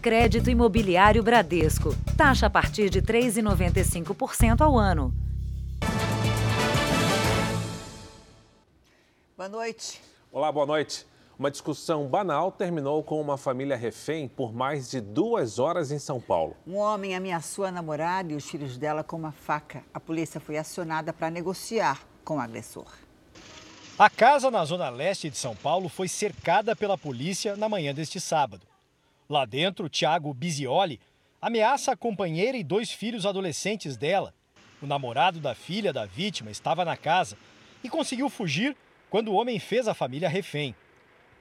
Crédito Imobiliário Bradesco. Taxa a partir de 3,95% ao ano. Boa noite. Olá, boa noite. Uma discussão banal terminou com uma família refém por mais de duas horas em São Paulo. Um homem ameaçou a namorada e os filhos dela com uma faca. A polícia foi acionada para negociar com o agressor. A casa na zona leste de São Paulo foi cercada pela polícia na manhã deste sábado. Lá dentro, Tiago Bizioli ameaça a companheira e dois filhos adolescentes dela. O namorado da filha da vítima estava na casa e conseguiu fugir quando o homem fez a família refém.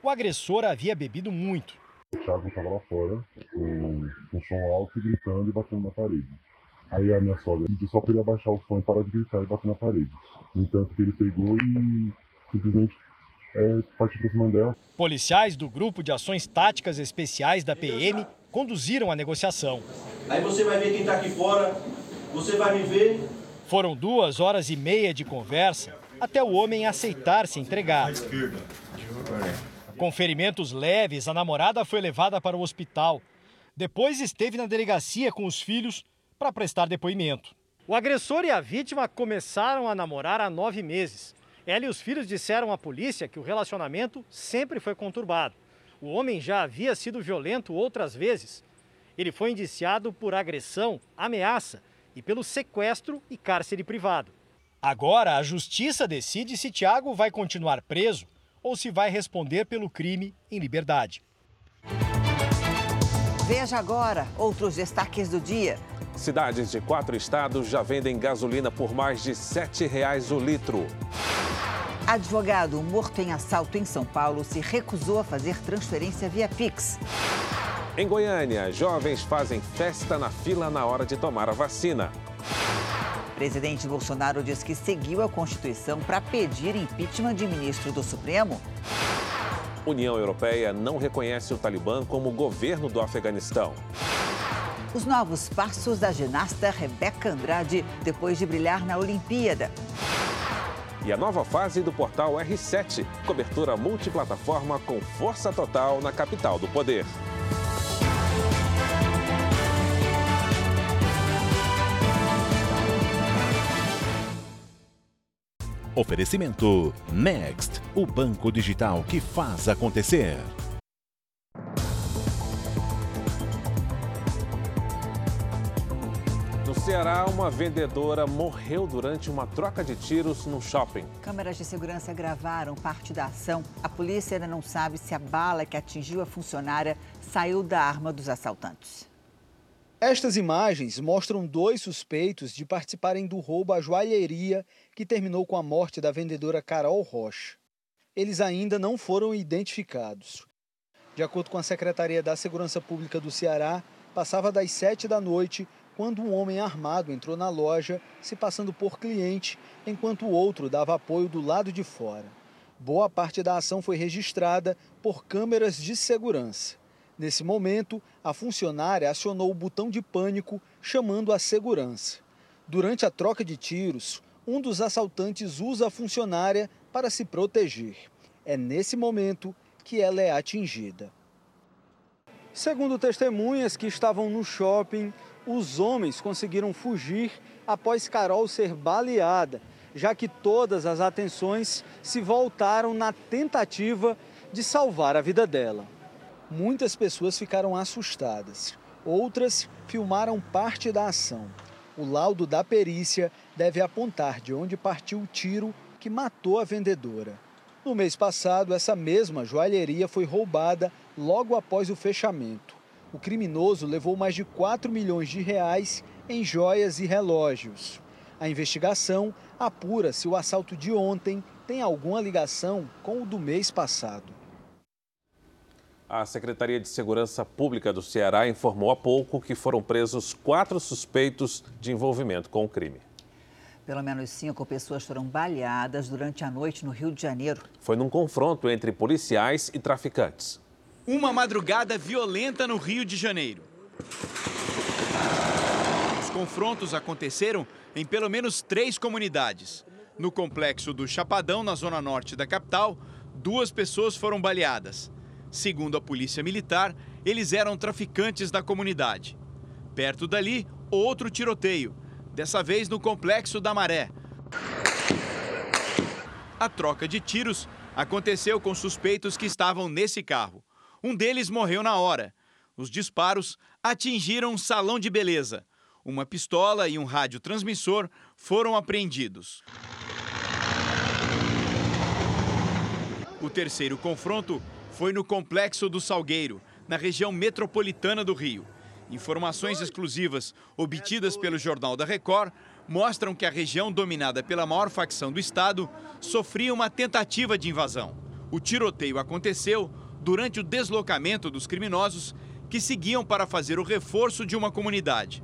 O agressor havia bebido muito. O Thiago estava lá fora, com, som alto, gritando e batendo na parede. Aí a minha sogra pediu só para ele abaixar o som e parar de gritar e bater na parede. No entanto, ele pegou e simplesmente é, partiu para cima dela. Policiais do Grupo de Ações Táticas Especiais da PM conduziram a negociação. Aí você vai ver quem está aqui fora, você vai me ver. Foram duas horas e meia de conversa até o homem aceitar se entregar. Com ferimentos leves, a namorada foi levada para o hospital. Depois esteve na delegacia com os filhos para prestar depoimento. O agressor e a vítima começaram a namorar há nove meses. Ela e os filhos disseram à polícia que o relacionamento sempre foi conturbado. O homem já havia sido violento outras vezes. Ele foi indiciado por agressão, ameaça e pelo sequestro e cárcere privado. Agora, a justiça decide se Tiago vai continuar preso ou se vai responder pelo crime em liberdade. Veja agora outros destaques do dia. Cidades de quatro estados já vendem gasolina por mais de R$ 7,00 o litro. Advogado morto em assalto em São Paulo se recusou a fazer transferência via Pix. Em Goiânia, jovens fazem festa na fila na hora de tomar a vacina. Presidente Bolsonaro diz que seguiu a Constituição para pedir impeachment de ministro do Supremo. União Europeia não reconhece o Talibã como governo do Afeganistão. Os novos passos da ginasta Rebeca Andrade depois de brilhar na Olimpíada. E a nova fase do portal R7, cobertura multiplataforma com força total na capital do poder. Oferecimento Next, o banco digital que faz acontecer. Ceará, uma vendedora morreu durante uma troca de tiros no shopping. Câmeras de segurança gravaram parte da ação. A polícia ainda não sabe se a bala que atingiu a funcionária saiu da arma dos assaltantes. Estas imagens mostram dois suspeitos de participarem do roubo à joalheria que terminou com a morte da vendedora Carol Rocha. Eles ainda não foram identificados. De acordo com a Secretaria da Segurança Pública do Ceará, passava das sete da noite quando um homem armado entrou na loja, se passando por cliente, enquanto o outro dava apoio do lado de fora. Boa parte da ação foi registrada por câmeras de segurança. Nesse momento, a funcionária acionou o botão de pânico, chamando a segurança. Durante a troca de tiros, um dos assaltantes usa a funcionária para se proteger. É nesse momento que ela é atingida. Segundo testemunhas que estavam no shopping, os homens conseguiram fugir após Carol ser baleada, já que todas as atenções se voltaram na tentativa de salvar a vida dela. Muitas pessoas ficaram assustadas, outras filmaram parte da ação. O laudo da perícia deve apontar de onde partiu o tiro que matou a vendedora. No mês passado, essa mesma joalheria foi roubada logo após o fechamento. O criminoso levou mais de 4 milhões de reais em joias e relógios. A investigação apura se o assalto de ontem tem alguma ligação com o do mês passado. A Secretaria de Segurança Pública do Ceará informou há pouco que foram presos quatro suspeitos de envolvimento com o crime. Pelo menos cinco pessoas foram baleadas durante a noite no Rio de Janeiro. Foi num confronto entre policiais e traficantes. Uma madrugada violenta no Rio de Janeiro. Os confrontos aconteceram em pelo menos três comunidades. No complexo do Chapadão, na zona norte da capital, duas pessoas foram baleadas. Segundo a Polícia Militar, eles eram traficantes da comunidade. Perto dali, outro tiroteio, dessa vez no complexo da Maré. A troca de tiros aconteceu com suspeitos que estavam nesse carro. Um deles morreu na hora. Os disparos atingiram um salão de beleza. Uma pistola e um rádio transmissor foram apreendidos. O terceiro confronto foi no Complexo do Salgueiro, na região metropolitana do Rio. Informações exclusivas obtidas pelo Jornal da Record mostram que a região dominada pela maior facção do Estado sofria uma tentativa de invasão. O tiroteio aconteceu durante o deslocamento dos criminosos que seguiam para fazer o reforço de uma comunidade.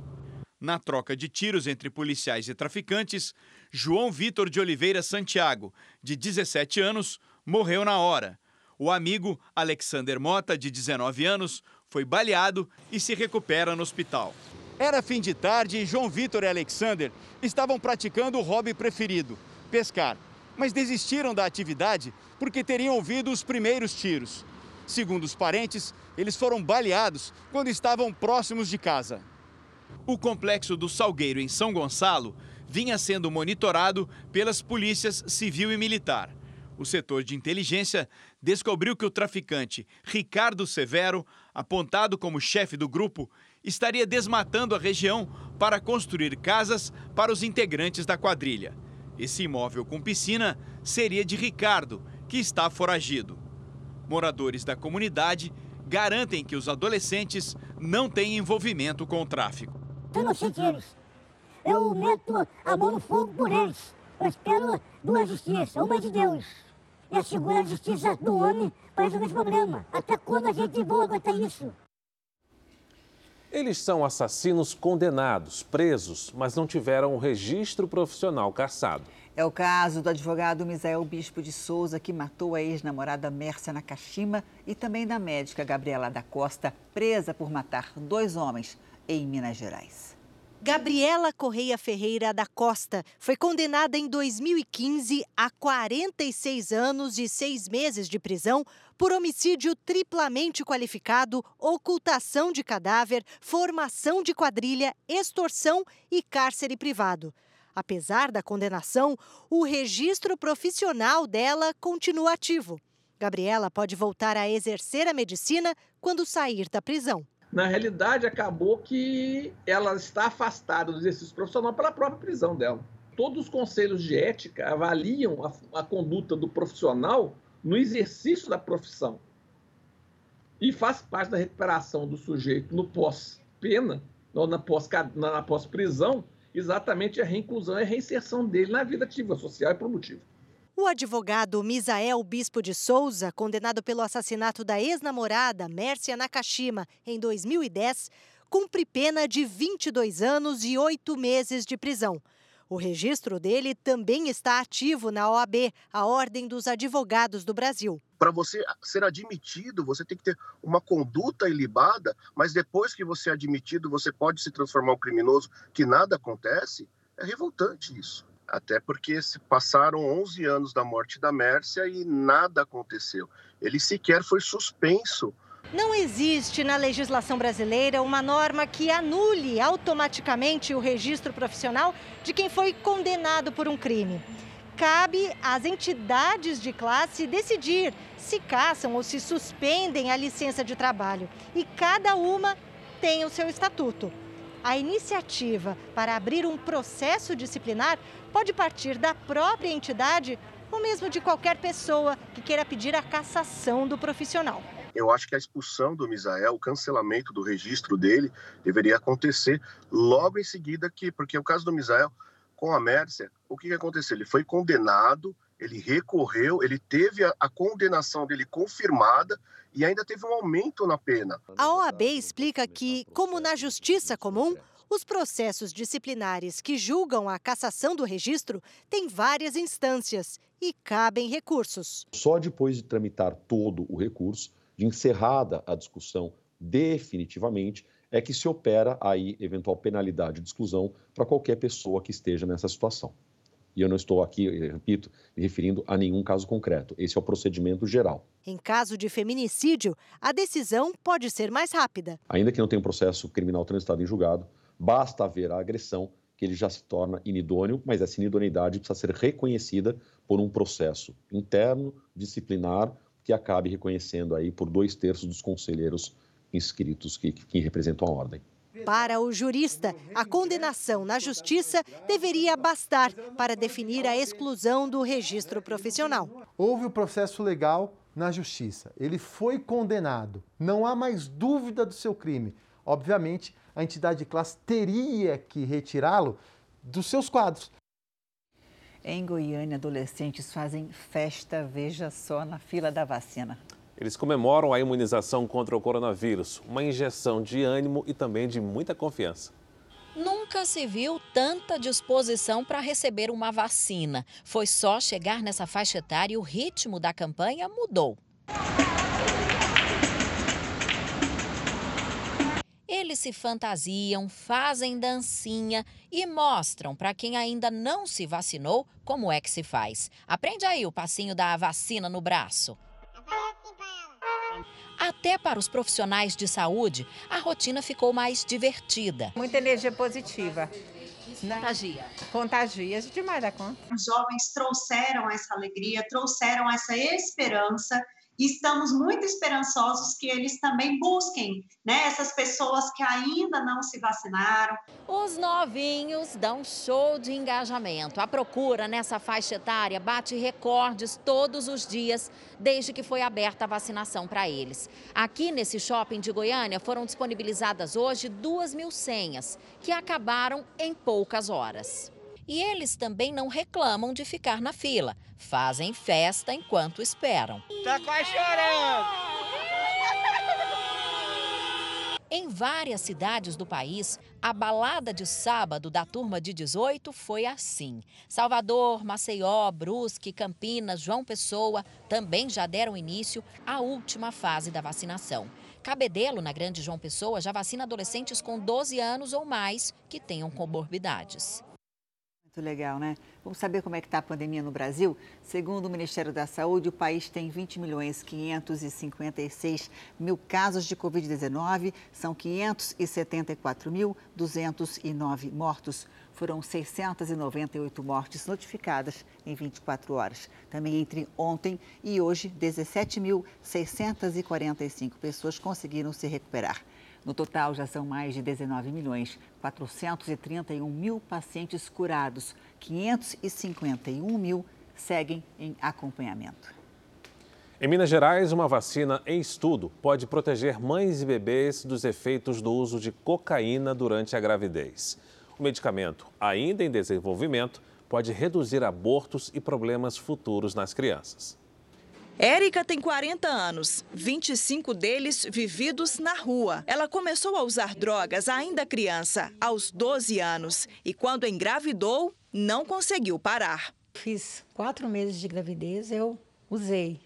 Na troca de tiros entre policiais e traficantes, João Vitor de Oliveira Santiago, de 17 anos, morreu na hora. O amigo Alexander Mota, de 19 anos, foi baleado e se recupera no hospital. Era fim de tarde e João Vitor e Alexander estavam praticando o hobby preferido, pescar. Mas desistiram da atividade porque teriam ouvido os primeiros tiros. Segundo os parentes, eles foram baleados quando estavam próximos de casa. O complexo do Salgueiro, em São Gonçalo, vinha sendo monitorado pelas polícias civil e militar. O setor de inteligência descobriu que o traficante Ricardo Severo, apontado como chefe do grupo, estaria desmatando a região para construir casas para os integrantes da quadrilha. Esse imóvel com piscina seria de Ricardo, que está foragido. Moradores da comunidade garantem que os adolescentes não têm envolvimento com o tráfico. Eu não sei eles. Eu meto a mão no fogo por eles. Eu espero duas justiças, uma de Deus e assegura a justiça do homem para resolver esse problema. Até quando a gente vai aguentar isso? Eles são assassinos condenados, presos, mas não tiveram o registro profissional caçado. É o caso do advogado Misael Bispo de Souza, que matou a ex-namorada Mércia Nakashima, e também da médica Gabriela da Costa, presa por matar dois homens em Minas Gerais. Gabriela Correia Ferreira da Costa foi condenada em 2015 a 46 anos e seis meses de prisão por homicídio triplamente qualificado, ocultação de cadáver, formação de quadrilha, extorsão e cárcere privado. Apesar da condenação, o registro profissional dela continua ativo. Gabriela pode voltar a exercer a medicina quando sair da prisão na realidade, acabou que ela está afastada do exercício profissional pela própria prisão dela. Todos os conselhos de ética avaliam a, a conduta do profissional no exercício da profissão. E faz parte da recuperação do sujeito no pós-pena, ou na pós-prisão, exatamente a reinclusão e a reinserção dele na vida ativa, social e produtiva. O advogado Misael Bispo de Souza, condenado pelo assassinato da ex-namorada Mércia Nakashima em 2010, cumpre pena de 22 anos e 8 meses de prisão. O registro dele também está ativo na OAB, a Ordem dos Advogados do Brasil. Para você ser admitido, você tem que ter uma conduta ilibada, mas depois que você é admitido, você pode se transformar um criminoso, que nada acontece. É revoltante isso. Até porque se passaram 11 anos da morte da Mércia e nada aconteceu. Ele sequer foi suspenso. Não existe na legislação brasileira uma norma que anule automaticamente o registro profissional de quem foi condenado por um crime. Cabe às entidades de classe decidir se caçam ou se suspendem a licença de trabalho. E cada uma tem o seu estatuto. A iniciativa para abrir um processo disciplinar pode partir da própria entidade ou mesmo de qualquer pessoa que queira pedir a cassação do profissional. Eu acho que a expulsão do Misael, o cancelamento do registro dele, deveria acontecer logo em seguida aqui, porque o caso do Misael com a Mércia, o que, que aconteceu? Ele foi condenado, ele recorreu, ele teve a, a, condenação dele confirmada e ainda teve um aumento na pena. A OAB explica que, como na justiça comum, os processos disciplinares que julgam a cassação do registro têm várias instâncias e cabem recursos. Só depois de tramitar todo o recurso, de encerrada a discussão definitivamente, é que se opera aí eventual penalidade de exclusão para qualquer pessoa que esteja nessa situação. E eu não estou aqui, repito, me referindo a nenhum caso concreto. Esse é o procedimento geral. Em caso de feminicídio, a decisão pode ser mais rápida. Ainda que não tenha um processo criminal transitado em julgado, basta haver a agressão que ele já se torna inidôneo, mas essa inidoneidade precisa ser reconhecida por um processo interno, disciplinar, que acabe reconhecendo aí por dois terços dos conselheiros inscritos que, que representam a ordem. Para o jurista, a condenação na justiça deveria bastar para definir a exclusão do registro profissional. Houve o processo legal na justiça, ele foi condenado, não há mais dúvida do seu crime. Obviamente, a entidade de classe teria que retirá-lo dos seus quadros. Em Goiânia, adolescentes fazem festa, veja só, na fila da vacina. Eles comemoram a imunização contra o coronavírus, uma injeção de ânimo e também de muita confiança. Nunca se viu tanta disposição para receber uma vacina. Foi só chegar nessa faixa etária e o ritmo da campanha mudou. Eles se fantasiam, fazem dancinha e mostram para quem ainda não se vacinou como é que se faz. Aprende aí o passinho da vacina no braço. Até para os profissionais de saúde, a rotina ficou mais divertida. Muita energia positiva. Contagia. Contagia demais da conta. Os jovens trouxeram essa alegria, trouxeram essa esperança e estamos muito esperançosos que eles também busquem né, essas pessoas que ainda não se vacinaram. Os novinhos dão show de engajamento. A procura nessa faixa etária bate recordes todos os dias desde que foi aberta a vacinação para eles. Aqui nesse shopping de Goiânia foram disponibilizadas hoje duas mil senhas, que acabaram em poucas horas. E eles também não reclamam de ficar na fila. Fazem festa enquanto esperam. Tá quase chorando! Em várias cidades do país, a balada de sábado da turma de 18 foi assim. Salvador, Maceió, Brusque, Campinas, João Pessoa também já deram início à última fase da vacinação. Cabedelo, na Grande João Pessoa, já vacina adolescentes com 12 anos ou mais que tenham comorbidades. Muito legal, né? Vamos saber como é que está a pandemia no Brasil? Segundo o Ministério da Saúde, o país tem 20 milhões 556 mil casos de Covid-19, são 574.209 mortos. Foram 698 mortes notificadas em 24 horas. Também entre ontem e hoje, 17.645 pessoas conseguiram se recuperar. No total, já são mais de 19 milhões 431 mil pacientes curados. 551 mil seguem em acompanhamento. Em Minas Gerais, uma vacina em estudo pode proteger mães e bebês dos efeitos do uso de cocaína durante a gravidez. O medicamento, ainda em desenvolvimento, pode reduzir abortos e problemas futuros nas crianças. Érica tem 40 anos, 25 deles vividos na rua. Ela começou a usar drogas ainda criança, aos 12 anos, e quando engravidou, não conseguiu parar. Fiz quatro meses de gravidez, eu usei.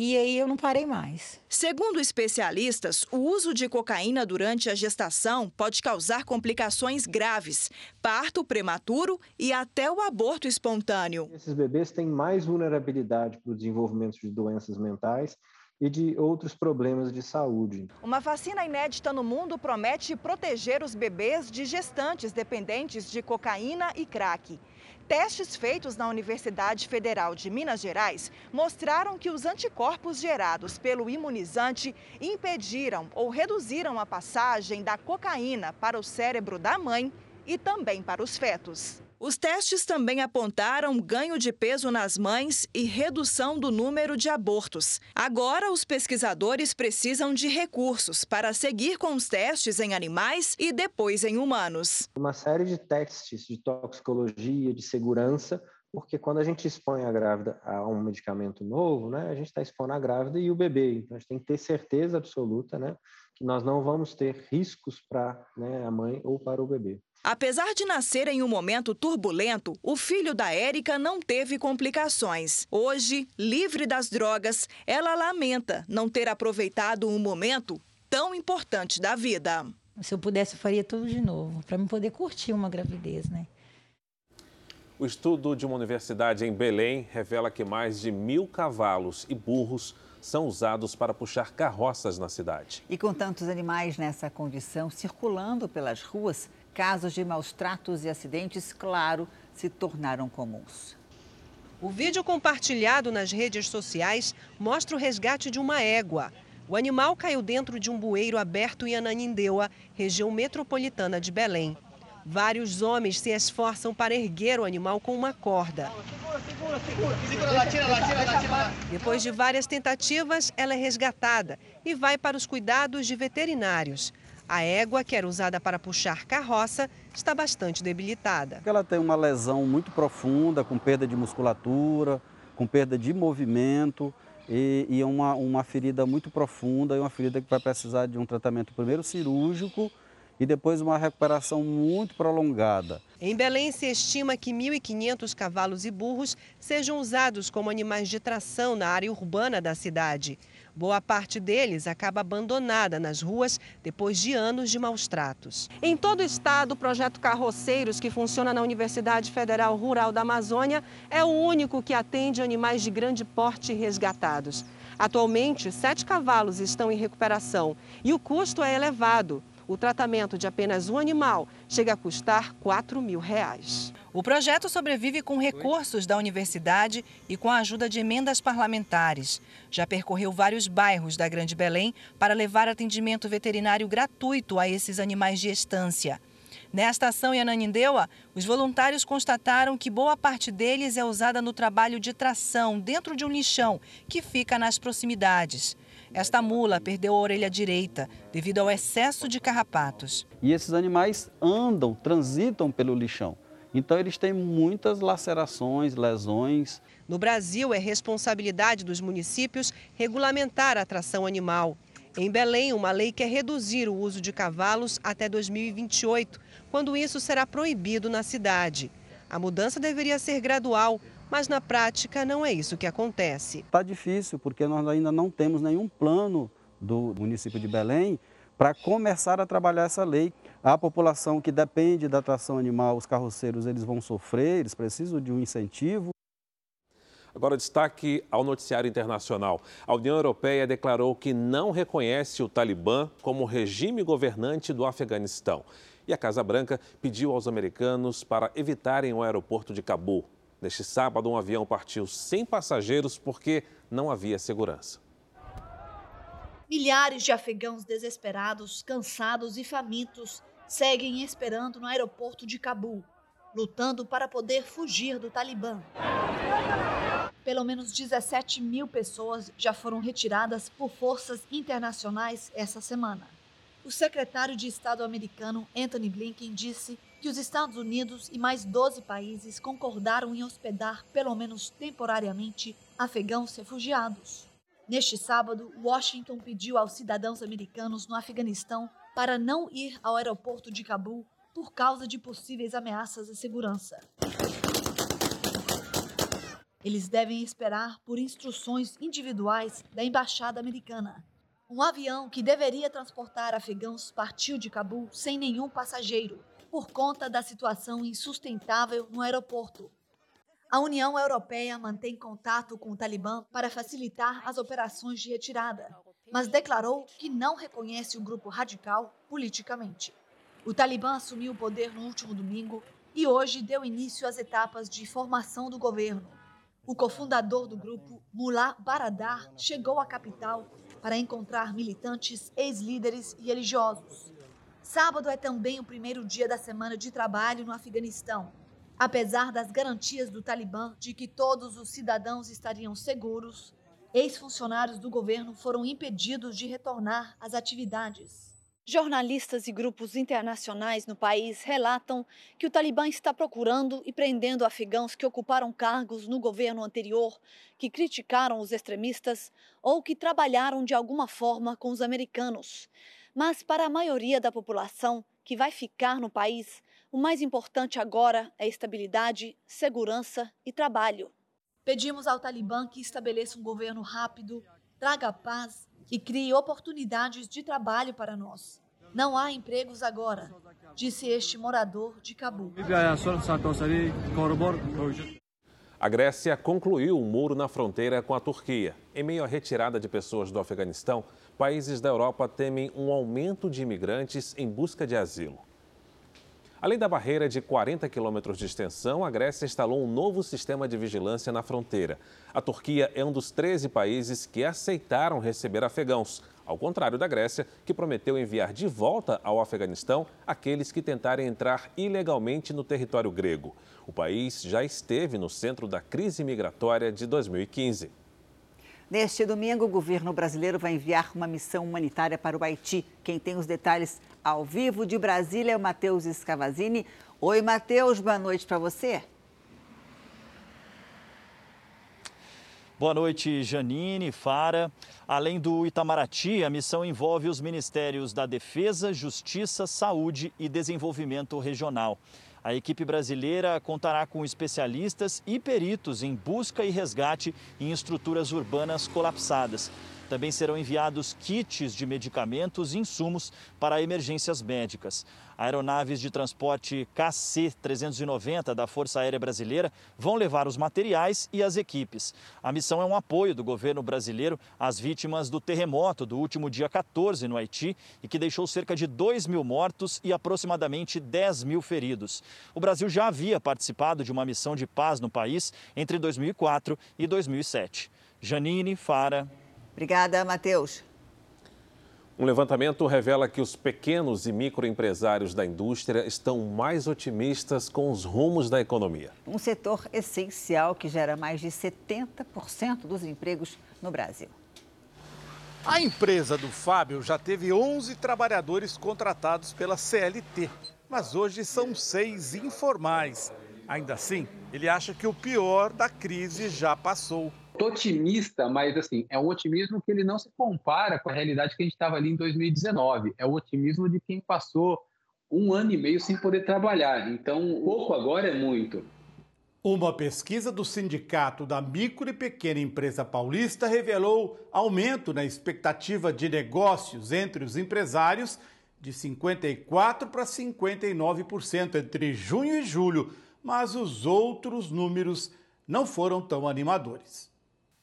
E aí eu não parei mais. Segundo especialistas, o uso de cocaína durante a gestação pode causar complicações graves, parto prematuro e até o aborto espontâneo. Esses bebês têm mais vulnerabilidade para o desenvolvimento de doenças mentais e de outros problemas de saúde. Uma vacina inédita no mundo promete proteger os bebês de gestantes dependentes de cocaína e crack. Testes feitos na Universidade Federal de Minas Gerais mostraram que os anticorpos gerados pelo imunizante impediram ou reduziram a passagem da cocaína para o cérebro da mãe e também para os fetos. Os testes também apontaram ganho de peso nas mães e redução do número de abortos. Agora, os pesquisadores precisam de recursos para seguir com os testes em animais e depois em humanos. Uma série de testes de toxicologia, de segurança, porque quando a gente expõe a grávida a um medicamento novo, né, a gente está expondo a grávida e o bebê. Então, a gente tem que ter certeza absoluta né, que nós não vamos ter riscos para né, a mãe ou para o bebê. Apesar de nascer em um momento turbulento, o filho da Érica não teve complicações. Hoje, livre das drogas, ela lamenta não ter aproveitado um momento tão importante da vida. Se eu pudesse, eu faria tudo de novo, para me poder curtir uma gravidez, né? O estudo de uma universidade em Belém revela que mais de mil cavalos e burros são usados para puxar carroças na cidade. E com tantos animais nessa condição circulando pelas ruas, casos de maus tratos e acidentes, claro, se tornaram comuns. O vídeo compartilhado nas redes sociais mostra o resgate de uma égua. O animal caiu dentro de um bueiro aberto em Ananindeua, região metropolitana de Belém. Vários homens se esforçam para erguer o animal com uma corda. Depois de várias tentativas, ela é resgatada e vai para os cuidados de veterinários. A égua, que era usada para puxar carroça, está bastante debilitada. Ela tem uma lesão muito profunda, com perda de musculatura, com perda de movimento e, e uma, uma ferida muito profunda e uma ferida que vai precisar de um tratamento primeiro cirúrgico e depois uma recuperação muito prolongada. Em Belém, se estima que 1.500 cavalos e burros sejam usados como animais de tração na área urbana da cidade. Boa parte deles acaba abandonada nas ruas depois de anos de maus tratos. Em todo o estado, o projeto Carroceiros, que funciona na Universidade Federal Rural da Amazônia, é o único que atende animais de grande porte resgatados. Atualmente, sete cavalos estão em recuperação e o custo é elevado. O tratamento de apenas um animal chega a custar 4 mil reais. O projeto sobrevive com recursos da universidade e com a ajuda de emendas parlamentares. Já percorreu vários bairros da Grande Belém para levar atendimento veterinário gratuito a esses animais de estância. Nesta ação em Ananindeua, os voluntários constataram que boa parte deles é usada no trabalho de tração dentro de um lixão que fica nas proximidades. Esta mula perdeu a orelha direita devido ao excesso de carrapatos. E esses animais andam, transitam pelo lixão. Então, eles têm muitas lacerações, lesões. No Brasil, é responsabilidade dos municípios regulamentar a tração animal. Em Belém, uma lei quer reduzir o uso de cavalos até 2028, quando isso será proibido na cidade. A mudança deveria ser gradual, mas na prática não é isso que acontece. Está difícil, porque nós ainda não temos nenhum plano do município de Belém para começar a trabalhar essa lei. A população que depende da tração animal, os carroceiros, eles vão sofrer, eles precisam de um incentivo. Agora, destaque ao noticiário internacional. A União Europeia declarou que não reconhece o Talibã como regime governante do Afeganistão. E a Casa Branca pediu aos americanos para evitarem o aeroporto de Cabul. Neste sábado, um avião partiu sem passageiros porque não havia segurança. Milhares de afegãos desesperados, cansados e famintos seguem esperando no aeroporto de Cabul, lutando para poder fugir do Talibã. Pelo menos 17 mil pessoas já foram retiradas por forças internacionais essa semana. O secretário de Estado americano Anthony Blinken disse que os Estados Unidos e mais 12 países concordaram em hospedar, pelo menos temporariamente, afegãos refugiados. Neste sábado, Washington pediu aos cidadãos americanos no Afeganistão para não ir ao aeroporto de Cabul por causa de possíveis ameaças à segurança. Eles devem esperar por instruções individuais da embaixada americana. Um avião que deveria transportar afegãos partiu de Cabul sem nenhum passageiro, por conta da situação insustentável no aeroporto. A União Europeia mantém contato com o Talibã para facilitar as operações de retirada, mas declarou que não reconhece o grupo radical politicamente. O Talibã assumiu o poder no último domingo e hoje deu início às etapas de formação do governo. O cofundador do grupo, Mullah Baradar, chegou à capital para encontrar militantes, ex-líderes e religiosos. Sábado é também o primeiro dia da semana de trabalho no Afeganistão. Apesar das garantias do Talibã de que todos os cidadãos estariam seguros, ex-funcionários do governo foram impedidos de retornar às atividades. Jornalistas e grupos internacionais no país relatam que o Talibã está procurando e prendendo afegãos que ocuparam cargos no governo anterior, que criticaram os extremistas ou que trabalharam de alguma forma com os americanos. Mas para a maioria da população que vai ficar no país, o mais importante agora é estabilidade, segurança e trabalho. Pedimos ao Talibã que estabeleça um governo rápido, traga paz e crie oportunidades de trabalho para nós. Não há empregos agora. disse este morador de Cabu. A Grécia concluiu o muro na fronteira com a Turquia. Em meio à retirada de pessoas do Afeganistão, países da Europa temem um aumento de imigrantes em busca de asilo. Além da barreira de 40 quilômetros de extensão, a Grécia instalou um novo sistema de vigilância na fronteira. A Turquia é um dos 13 países que aceitaram receber afegãos, ao contrário da Grécia, que prometeu enviar de volta ao Afeganistão aqueles que tentarem entrar ilegalmente no território grego. O país já esteve no centro da crise migratória de 2015. Neste domingo, o governo brasileiro vai enviar uma missão humanitária para o Haiti. Quem tem os detalhes ao vivo de Brasília é o Matheus Scavazini. Oi, Matheus, boa noite para você. Boa noite, Janine, Fara. Além do Itamaraty, a missão envolve os ministérios da Defesa, Justiça, Saúde e Desenvolvimento Regional. A equipe brasileira contará com especialistas e peritos em busca e resgate em estruturas urbanas colapsadas. Também serão enviados kits de medicamentos e insumos para emergências médicas. Aeronaves de transporte KC-390 da Força Aérea Brasileira vão levar os materiais e as equipes. A missão é um apoio do governo brasileiro às vítimas do terremoto do último dia 14 no Haiti e que deixou cerca de 2 mil mortos e aproximadamente 10 mil feridos. O Brasil já havia participado de uma missão de paz no país entre 2004 e 2007. Janine, Fara. Obrigada, Matheus. Um levantamento revela que os pequenos e microempresários da indústria estão mais otimistas com os rumos da economia. Um setor essencial que gera mais de 70% dos empregos no Brasil. A empresa do Fábio já teve 11 trabalhadores contratados pela CLT, mas hoje são seis informais. Ainda assim, ele acha que o pior da crise já passou. Estou otimista, mas assim, é um otimismo que ele não se compara com a realidade que a gente estava ali em 2019. É o otimismo de quem passou um ano e meio sem poder trabalhar. Então, pouco agora é muito. Uma pesquisa do Sindicato da Micro e Pequena Empresa Paulista revelou aumento na expectativa de negócios entre os empresários de 54% para 59% entre junho e julho, mas os outros números não foram tão animadores.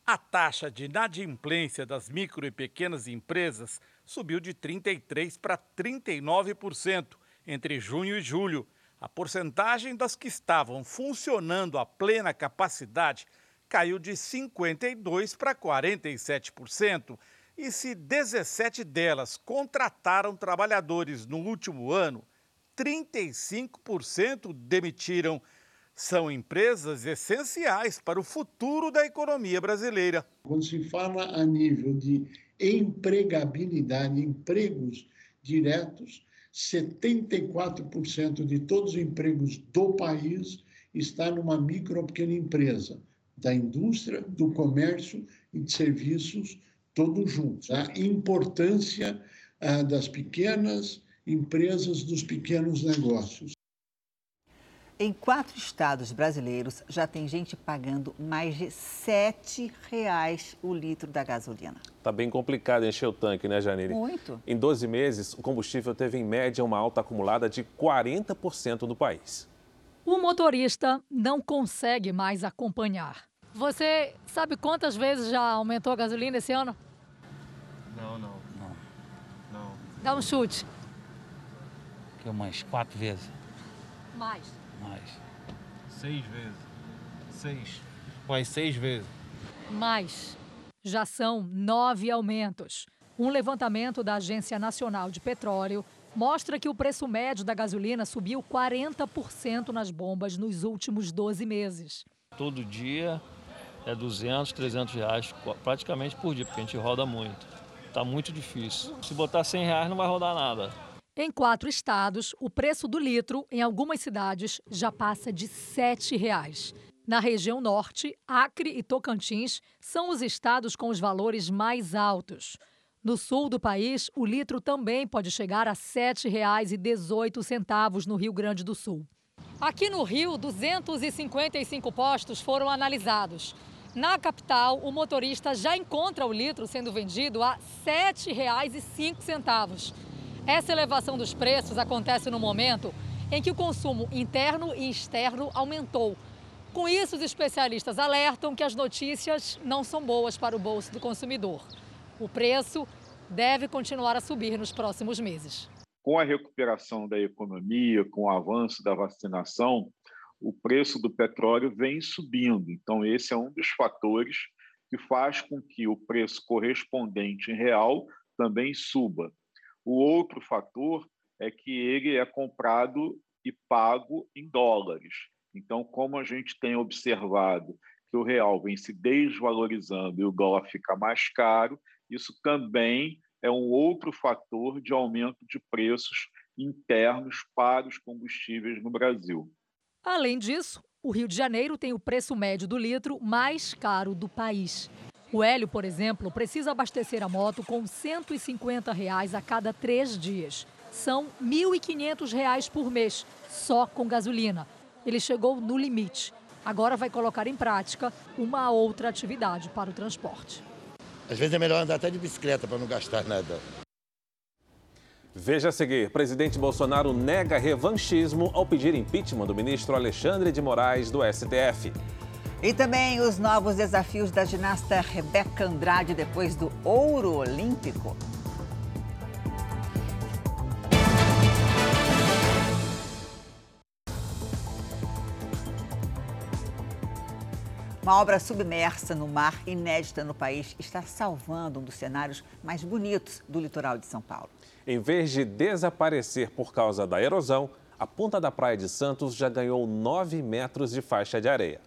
A taxa de inadimplência das micro e pequenas empresas subiu de 33% para 39% entre junho e julho. A porcentagem das que estavam funcionando a plena capacidade caiu de 52% para 47%. E se 17 delas contrataram trabalhadores no último ano, 35% demitiram são empresas essenciais para o futuro da economia brasileira. Quando se fala a nível de empregabilidade, empregos diretos, 74% de todos os empregos do país está numa micro ou pequena empresa, da indústria, do comércio e de serviços, todos juntos. A importância ah, das pequenas empresas, dos pequenos negócios. Em quatro estados brasileiros já tem gente pagando mais de R$ 7,00 o litro da gasolina. Tá bem complicado encher o tanque, né, Janine? Muito. Em 12 meses, o combustível teve em média uma alta acumulada de 40% no país. O motorista não consegue mais acompanhar. Você sabe quantas vezes já aumentou a gasolina esse ano? Não, não, não. não. Dá um chute. Que umas quatro vezes. Mais. Mais. Seis vezes. Seis. Vai seis vezes. Mais. Já são nove aumentos. Um levantamento da Agência Nacional de Petróleo mostra que o preço médio da gasolina subiu 40% nas bombas nos últimos 12 meses. Todo dia é 200, 300 reais praticamente por dia, porque a gente roda muito. Está muito difícil. Se botar 100 reais não vai rodar nada. Em quatro estados, o preço do litro, em algumas cidades, já passa de R$ 7,00. Na região norte, Acre e Tocantins são os estados com os valores mais altos. No sul do país, o litro também pode chegar a R$ 7,18 no Rio Grande do Sul. Aqui no Rio, 255 postos foram analisados. Na capital, o motorista já encontra o litro sendo vendido a R$ 7,05. Essa elevação dos preços acontece no momento em que o consumo interno e externo aumentou. Com isso, os especialistas alertam que as notícias não são boas para o bolso do consumidor. O preço deve continuar a subir nos próximos meses. Com a recuperação da economia, com o avanço da vacinação, o preço do petróleo vem subindo. Então, esse é um dos fatores que faz com que o preço correspondente em real também suba. O outro fator é que ele é comprado e pago em dólares. Então, como a gente tem observado que o real vem se desvalorizando e o dólar fica mais caro, isso também é um outro fator de aumento de preços internos para os combustíveis no Brasil. Além disso, o Rio de Janeiro tem o preço médio do litro mais caro do país. O Hélio, por exemplo, precisa abastecer a moto com 150 reais a cada três dias. São R$ 1.500 por mês, só com gasolina. Ele chegou no limite. Agora vai colocar em prática uma outra atividade para o transporte. Às vezes é melhor andar até de bicicleta para não gastar nada. Veja a seguir: presidente Bolsonaro nega revanchismo ao pedir impeachment do ministro Alexandre de Moraes do STF. E também os novos desafios da ginasta Rebeca Andrade depois do ouro olímpico. Uma obra submersa no mar, inédita no país, está salvando um dos cenários mais bonitos do litoral de São Paulo. Em vez de desaparecer por causa da erosão, a ponta da Praia de Santos já ganhou 9 metros de faixa de areia.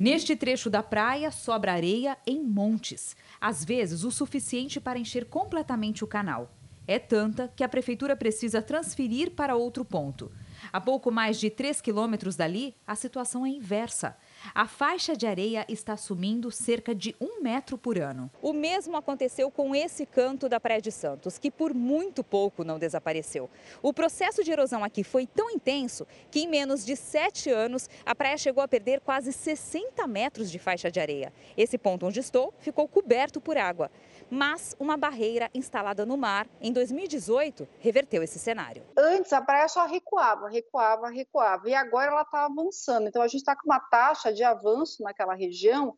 Neste trecho da praia sobra areia em montes, às vezes o suficiente para encher completamente o canal. É tanta que a prefeitura precisa transferir para outro ponto. A pouco mais de 3 quilômetros dali, a situação é inversa. A faixa de areia está sumindo cerca de um metro por ano. O mesmo aconteceu com esse canto da Praia de Santos, que por muito pouco não desapareceu. O processo de erosão aqui foi tão intenso que em menos de sete anos a praia chegou a perder quase 60 metros de faixa de areia. Esse ponto onde estou ficou coberto por água mas uma barreira instalada no mar em 2018 reverteu esse cenário. Antes a praia só recuava, recuava, recuava, e agora ela está avançando. Então a gente está com uma taxa de avanço naquela região,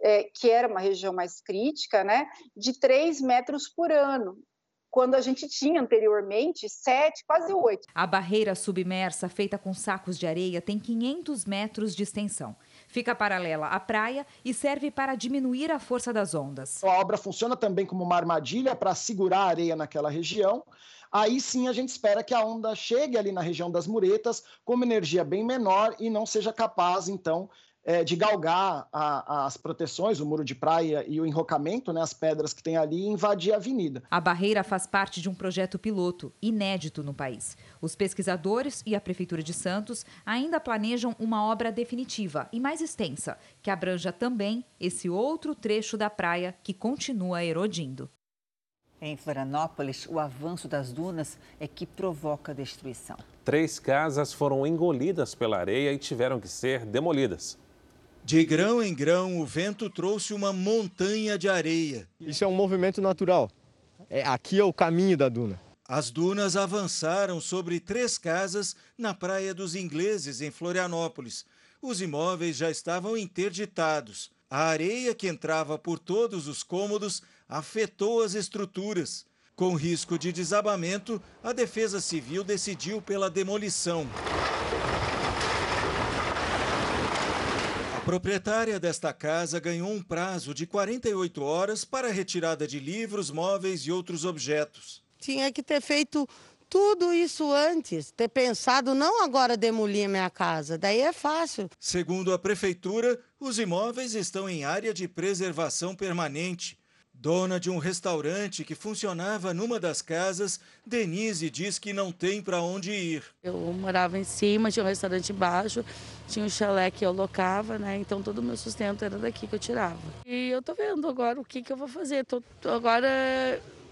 é, que era uma região mais crítica, né, de 3 metros por ano quando a gente tinha anteriormente sete, quase oito. A barreira submersa, feita com sacos de areia, tem 500 metros de extensão. Fica paralela à praia e serve para diminuir a força das ondas. A obra funciona também como uma armadilha para segurar a areia naquela região. Aí sim a gente espera que a onda chegue ali na região das muretas com uma energia bem menor e não seja capaz, então, é, de galgar a, as proteções, o muro de praia e o enrocamento, né, as pedras que tem ali, e invadir a avenida. A barreira faz parte de um projeto piloto, inédito no país. Os pesquisadores e a Prefeitura de Santos ainda planejam uma obra definitiva e mais extensa, que abranja também esse outro trecho da praia que continua erodindo. Em Florianópolis, o avanço das dunas é que provoca destruição. Três casas foram engolidas pela areia e tiveram que ser demolidas. De grão em grão, o vento trouxe uma montanha de areia. Isso é um movimento natural. É, aqui é o caminho da duna. As dunas avançaram sobre três casas na Praia dos Ingleses, em Florianópolis. Os imóveis já estavam interditados. A areia que entrava por todos os cômodos afetou as estruturas. Com risco de desabamento, a Defesa Civil decidiu pela demolição. Proprietária desta casa ganhou um prazo de 48 horas para a retirada de livros, móveis e outros objetos. Tinha que ter feito tudo isso antes, ter pensado não agora demolir minha casa, daí é fácil. Segundo a prefeitura, os imóveis estão em área de preservação permanente. Dona de um restaurante que funcionava numa das casas, Denise diz que não tem para onde ir. Eu morava em cima, tinha um restaurante embaixo, tinha um chalé que eu locava, né? Então todo o meu sustento era daqui que eu tirava. E eu tô vendo agora o que, que eu vou fazer. Tô, agora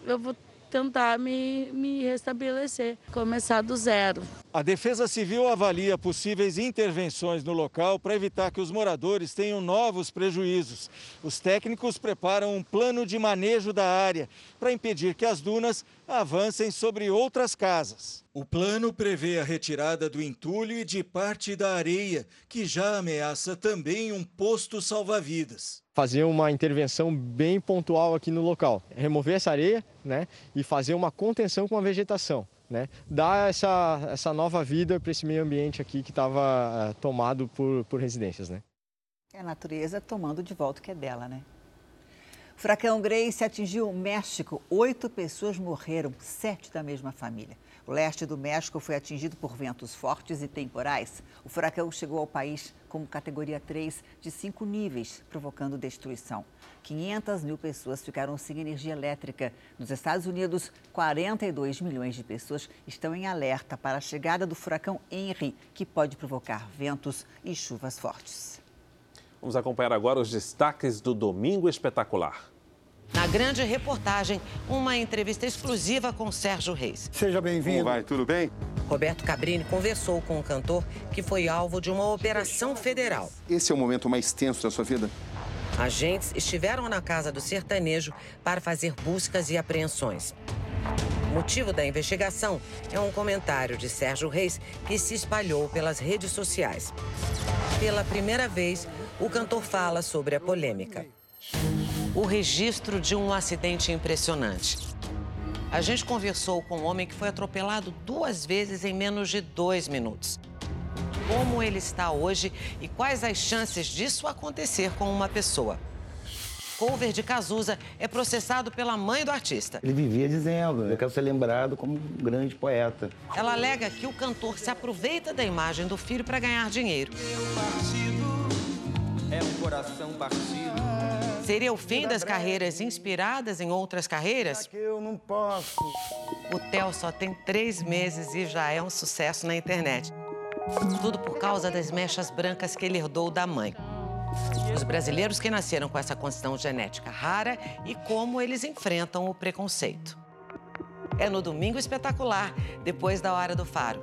eu vou tentar me, me restabelecer, começar do zero. A Defesa Civil avalia possíveis intervenções no local para evitar que os moradores tenham novos prejuízos. Os técnicos preparam um plano de manejo da área para impedir que as dunas avancem sobre outras casas. O plano prevê a retirada do entulho e de parte da areia, que já ameaça também um posto salva-vidas. Fazer uma intervenção bem pontual aqui no local, remover essa areia né, e fazer uma contenção com a vegetação. Né, dar essa, essa nova vida para esse meio ambiente aqui que estava uh, tomado por, por residências. Né? É a natureza tomando de volta o que é dela, né? Furacão Grace atingiu o México. Oito pessoas morreram, sete da mesma família. O leste do México foi atingido por ventos fortes e temporais. O furacão chegou ao país como categoria 3 de cinco níveis, provocando destruição. 500 mil pessoas ficaram sem energia elétrica. Nos Estados Unidos, 42 milhões de pessoas estão em alerta para a chegada do furacão Henry, que pode provocar ventos e chuvas fortes. Vamos acompanhar agora os destaques do Domingo Espetacular. Na grande reportagem, uma entrevista exclusiva com Sérgio Reis. Seja bem-vindo. Como vai? Tudo bem? Roberto Cabrini conversou com o cantor que foi alvo de uma operação federal. Esse é o momento mais tenso da sua vida? Agentes estiveram na casa do sertanejo para fazer buscas e apreensões. O motivo da investigação é um comentário de Sérgio Reis que se espalhou pelas redes sociais. Pela primeira vez, o cantor fala sobre a polêmica o registro de um acidente impressionante. A gente conversou com um homem que foi atropelado duas vezes em menos de dois minutos. Como ele está hoje e quais as chances disso acontecer com uma pessoa. Cover de Cazuza é processado pela mãe do artista. Ele vivia dizendo: Eu quero ser lembrado como um grande poeta. Ela alega que o cantor se aproveita da imagem do filho para ganhar dinheiro. É um coração partido. Seria o fim das carreiras inspiradas em outras carreiras? Eu não posso. O Theo só tem três meses e já é um sucesso na internet. Tudo por causa das mechas brancas que ele herdou da mãe. Os brasileiros que nasceram com essa condição genética rara e como eles enfrentam o preconceito. É no Domingo Espetacular, depois da Hora do Faro.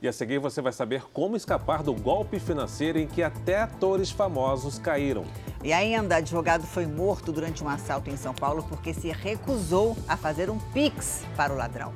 E a seguir você vai saber como escapar do golpe financeiro em que até atores famosos caíram. E ainda, advogado foi morto durante um assalto em São Paulo porque se recusou a fazer um pix para o ladrão.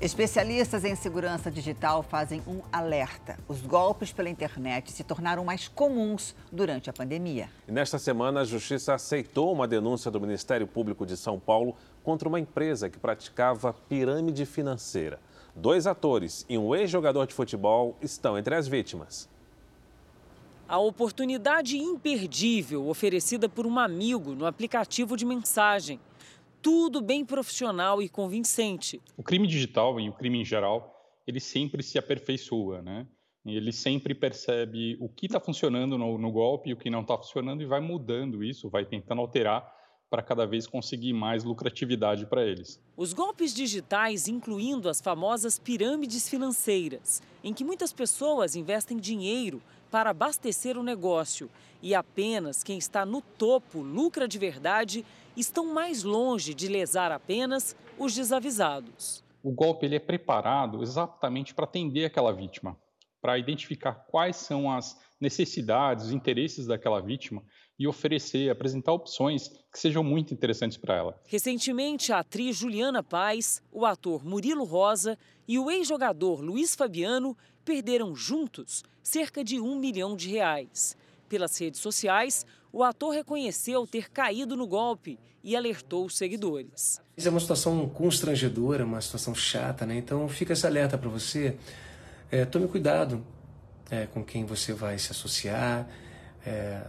Especialistas em segurança digital fazem um alerta. Os golpes pela internet se tornaram mais comuns durante a pandemia. E nesta semana, a Justiça aceitou uma denúncia do Ministério Público de São Paulo contra uma empresa que praticava pirâmide financeira. Dois atores e um ex-jogador de futebol estão entre as vítimas. A oportunidade imperdível oferecida por um amigo no aplicativo de mensagem tudo bem profissional e convincente. O crime digital e o crime em geral, ele sempre se aperfeiçoa, né? Ele sempre percebe o que está funcionando no, no, golpe e o que não está funcionando e vai mudando isso, vai tentando alterar para cada vez conseguir mais lucratividade para eles. Os golpes digitais, incluindo as famosas pirâmides financeiras, em que muitas pessoas investem dinheiro para abastecer o negócio e apenas quem está no topo lucra de verdade estão mais longe de lesar apenas os desavisados. O golpe ele é preparado exatamente para atender aquela vítima, para identificar quais são as necessidades, os interesses daquela vítima e oferecer, apresentar opções que sejam muito interessantes para ela. Recentemente, a atriz Juliana Paz, o ator Murilo Rosa e o ex-jogador Luiz Fabiano perderam juntos cerca de um milhão de reais. Pelas redes sociais, o ator reconheceu ter caído no golpe e alertou os seguidores. Isso é uma situação constrangedora, uma situação chata, né? Então fica esse alerta para você. É, tome cuidado é, com quem você vai se associar, é,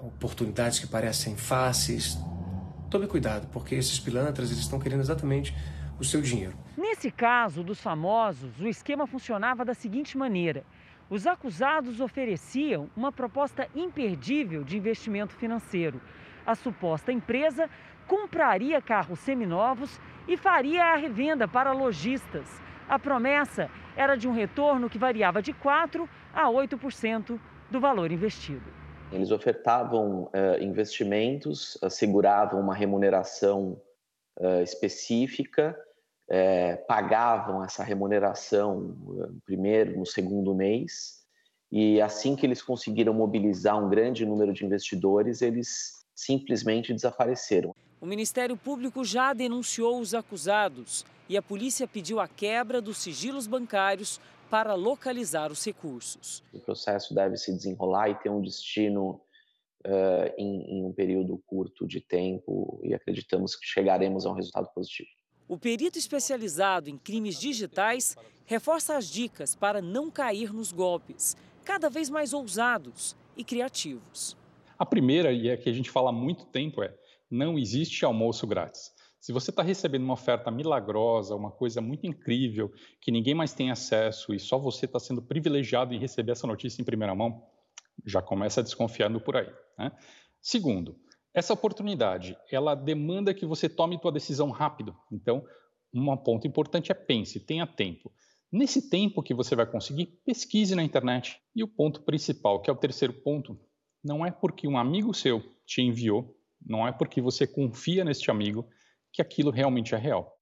oportunidades que parecem fáceis. Tome cuidado, porque esses pilantras eles estão querendo exatamente o seu dinheiro. Nesse caso dos famosos, o esquema funcionava da seguinte maneira: os acusados ofereciam uma proposta imperdível de investimento financeiro. A suposta empresa compraria carros seminovos e faria a revenda para lojistas. A promessa era de um retorno que variava de 4% a 8% do valor investido. Eles ofertavam uh, investimentos, asseguravam uma remuneração uh, específica, uh, pagavam essa remuneração no primeiro, no segundo mês, e assim que eles conseguiram mobilizar um grande número de investidores, eles simplesmente desapareceram. O Ministério Público já denunciou os acusados e a polícia pediu a quebra dos sigilos bancários para localizar os recursos. O processo deve se desenrolar e ter um destino uh, em, em um período curto de tempo e acreditamos que chegaremos a um resultado positivo. O perito especializado em crimes digitais reforça as dicas para não cair nos golpes, cada vez mais ousados e criativos. A primeira, e é que a gente fala há muito tempo, é não existe almoço grátis. Se você está recebendo uma oferta milagrosa, uma coisa muito incrível, que ninguém mais tem acesso e só você está sendo privilegiado em receber essa notícia em primeira mão, já começa desconfiando por aí. Né? Segundo, essa oportunidade, ela demanda que você tome sua decisão rápido. Então, um ponto importante é pense, tenha tempo. Nesse tempo que você vai conseguir, pesquise na internet. E o ponto principal, que é o terceiro ponto, não é porque um amigo seu te enviou, não é porque você confia neste amigo que aquilo realmente é real.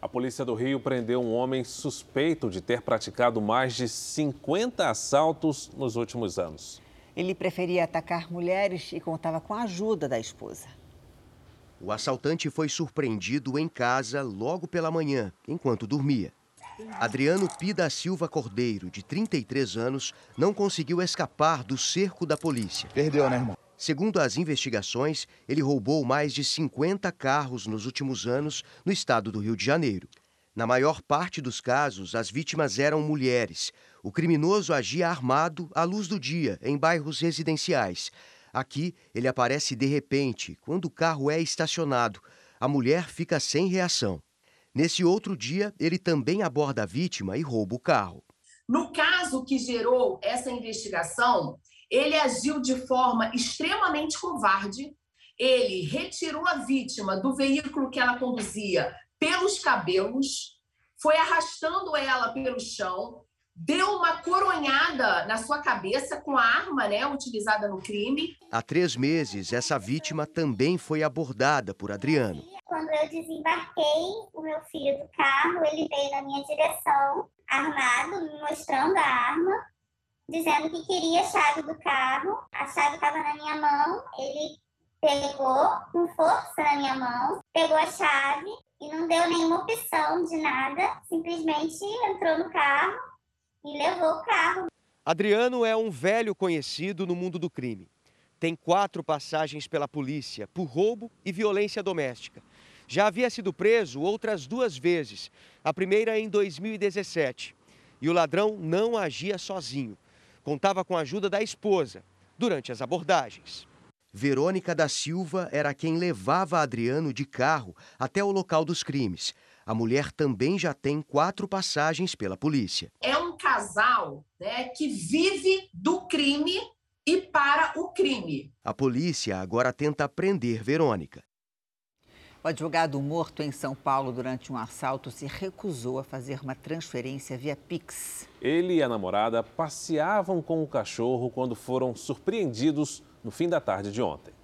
A polícia do Rio prendeu um homem suspeito de ter praticado mais de 50 assaltos nos últimos anos. Ele preferia atacar mulheres e contava com a ajuda da esposa. O assaltante foi surpreendido em casa logo pela manhã, enquanto dormia. Adriano Pida Silva Cordeiro, de 33 anos, não conseguiu escapar do cerco da polícia. Perdeu, né, irmão? Segundo as investigações, ele roubou mais de 50 carros nos últimos anos no estado do Rio de Janeiro. Na maior parte dos casos, as vítimas eram mulheres. O criminoso agia armado à luz do dia, em bairros residenciais. Aqui, ele aparece de repente, quando o carro é estacionado. A mulher fica sem reação. Nesse outro dia, ele também aborda a vítima e rouba o carro. No caso que gerou essa investigação, ele agiu de forma extremamente covarde. Ele retirou a vítima do veículo que ela conduzia pelos cabelos, foi arrastando ela pelo chão, deu uma coronhada na sua cabeça com a arma né, utilizada no crime. Há três meses, essa vítima também foi abordada por Adriano. Quando eu desembarquei o meu filho do carro, ele veio na minha direção, armado, me mostrando a arma, dizendo que queria a chave do carro. A chave estava na minha mão, ele pegou com força na minha mão, pegou a chave e não deu nenhuma opção de nada, simplesmente entrou no carro e levou o carro. Adriano é um velho conhecido no mundo do crime. Tem quatro passagens pela polícia por roubo e violência doméstica. Já havia sido preso outras duas vezes, a primeira em 2017. E o ladrão não agia sozinho. Contava com a ajuda da esposa durante as abordagens. Verônica da Silva era quem levava Adriano de carro até o local dos crimes. A mulher também já tem quatro passagens pela polícia. É um casal né, que vive do crime e para o crime. A polícia agora tenta prender Verônica. O advogado morto em São Paulo durante um assalto se recusou a fazer uma transferência via Pix. Ele e a namorada passeavam com o cachorro quando foram surpreendidos no fim da tarde de ontem.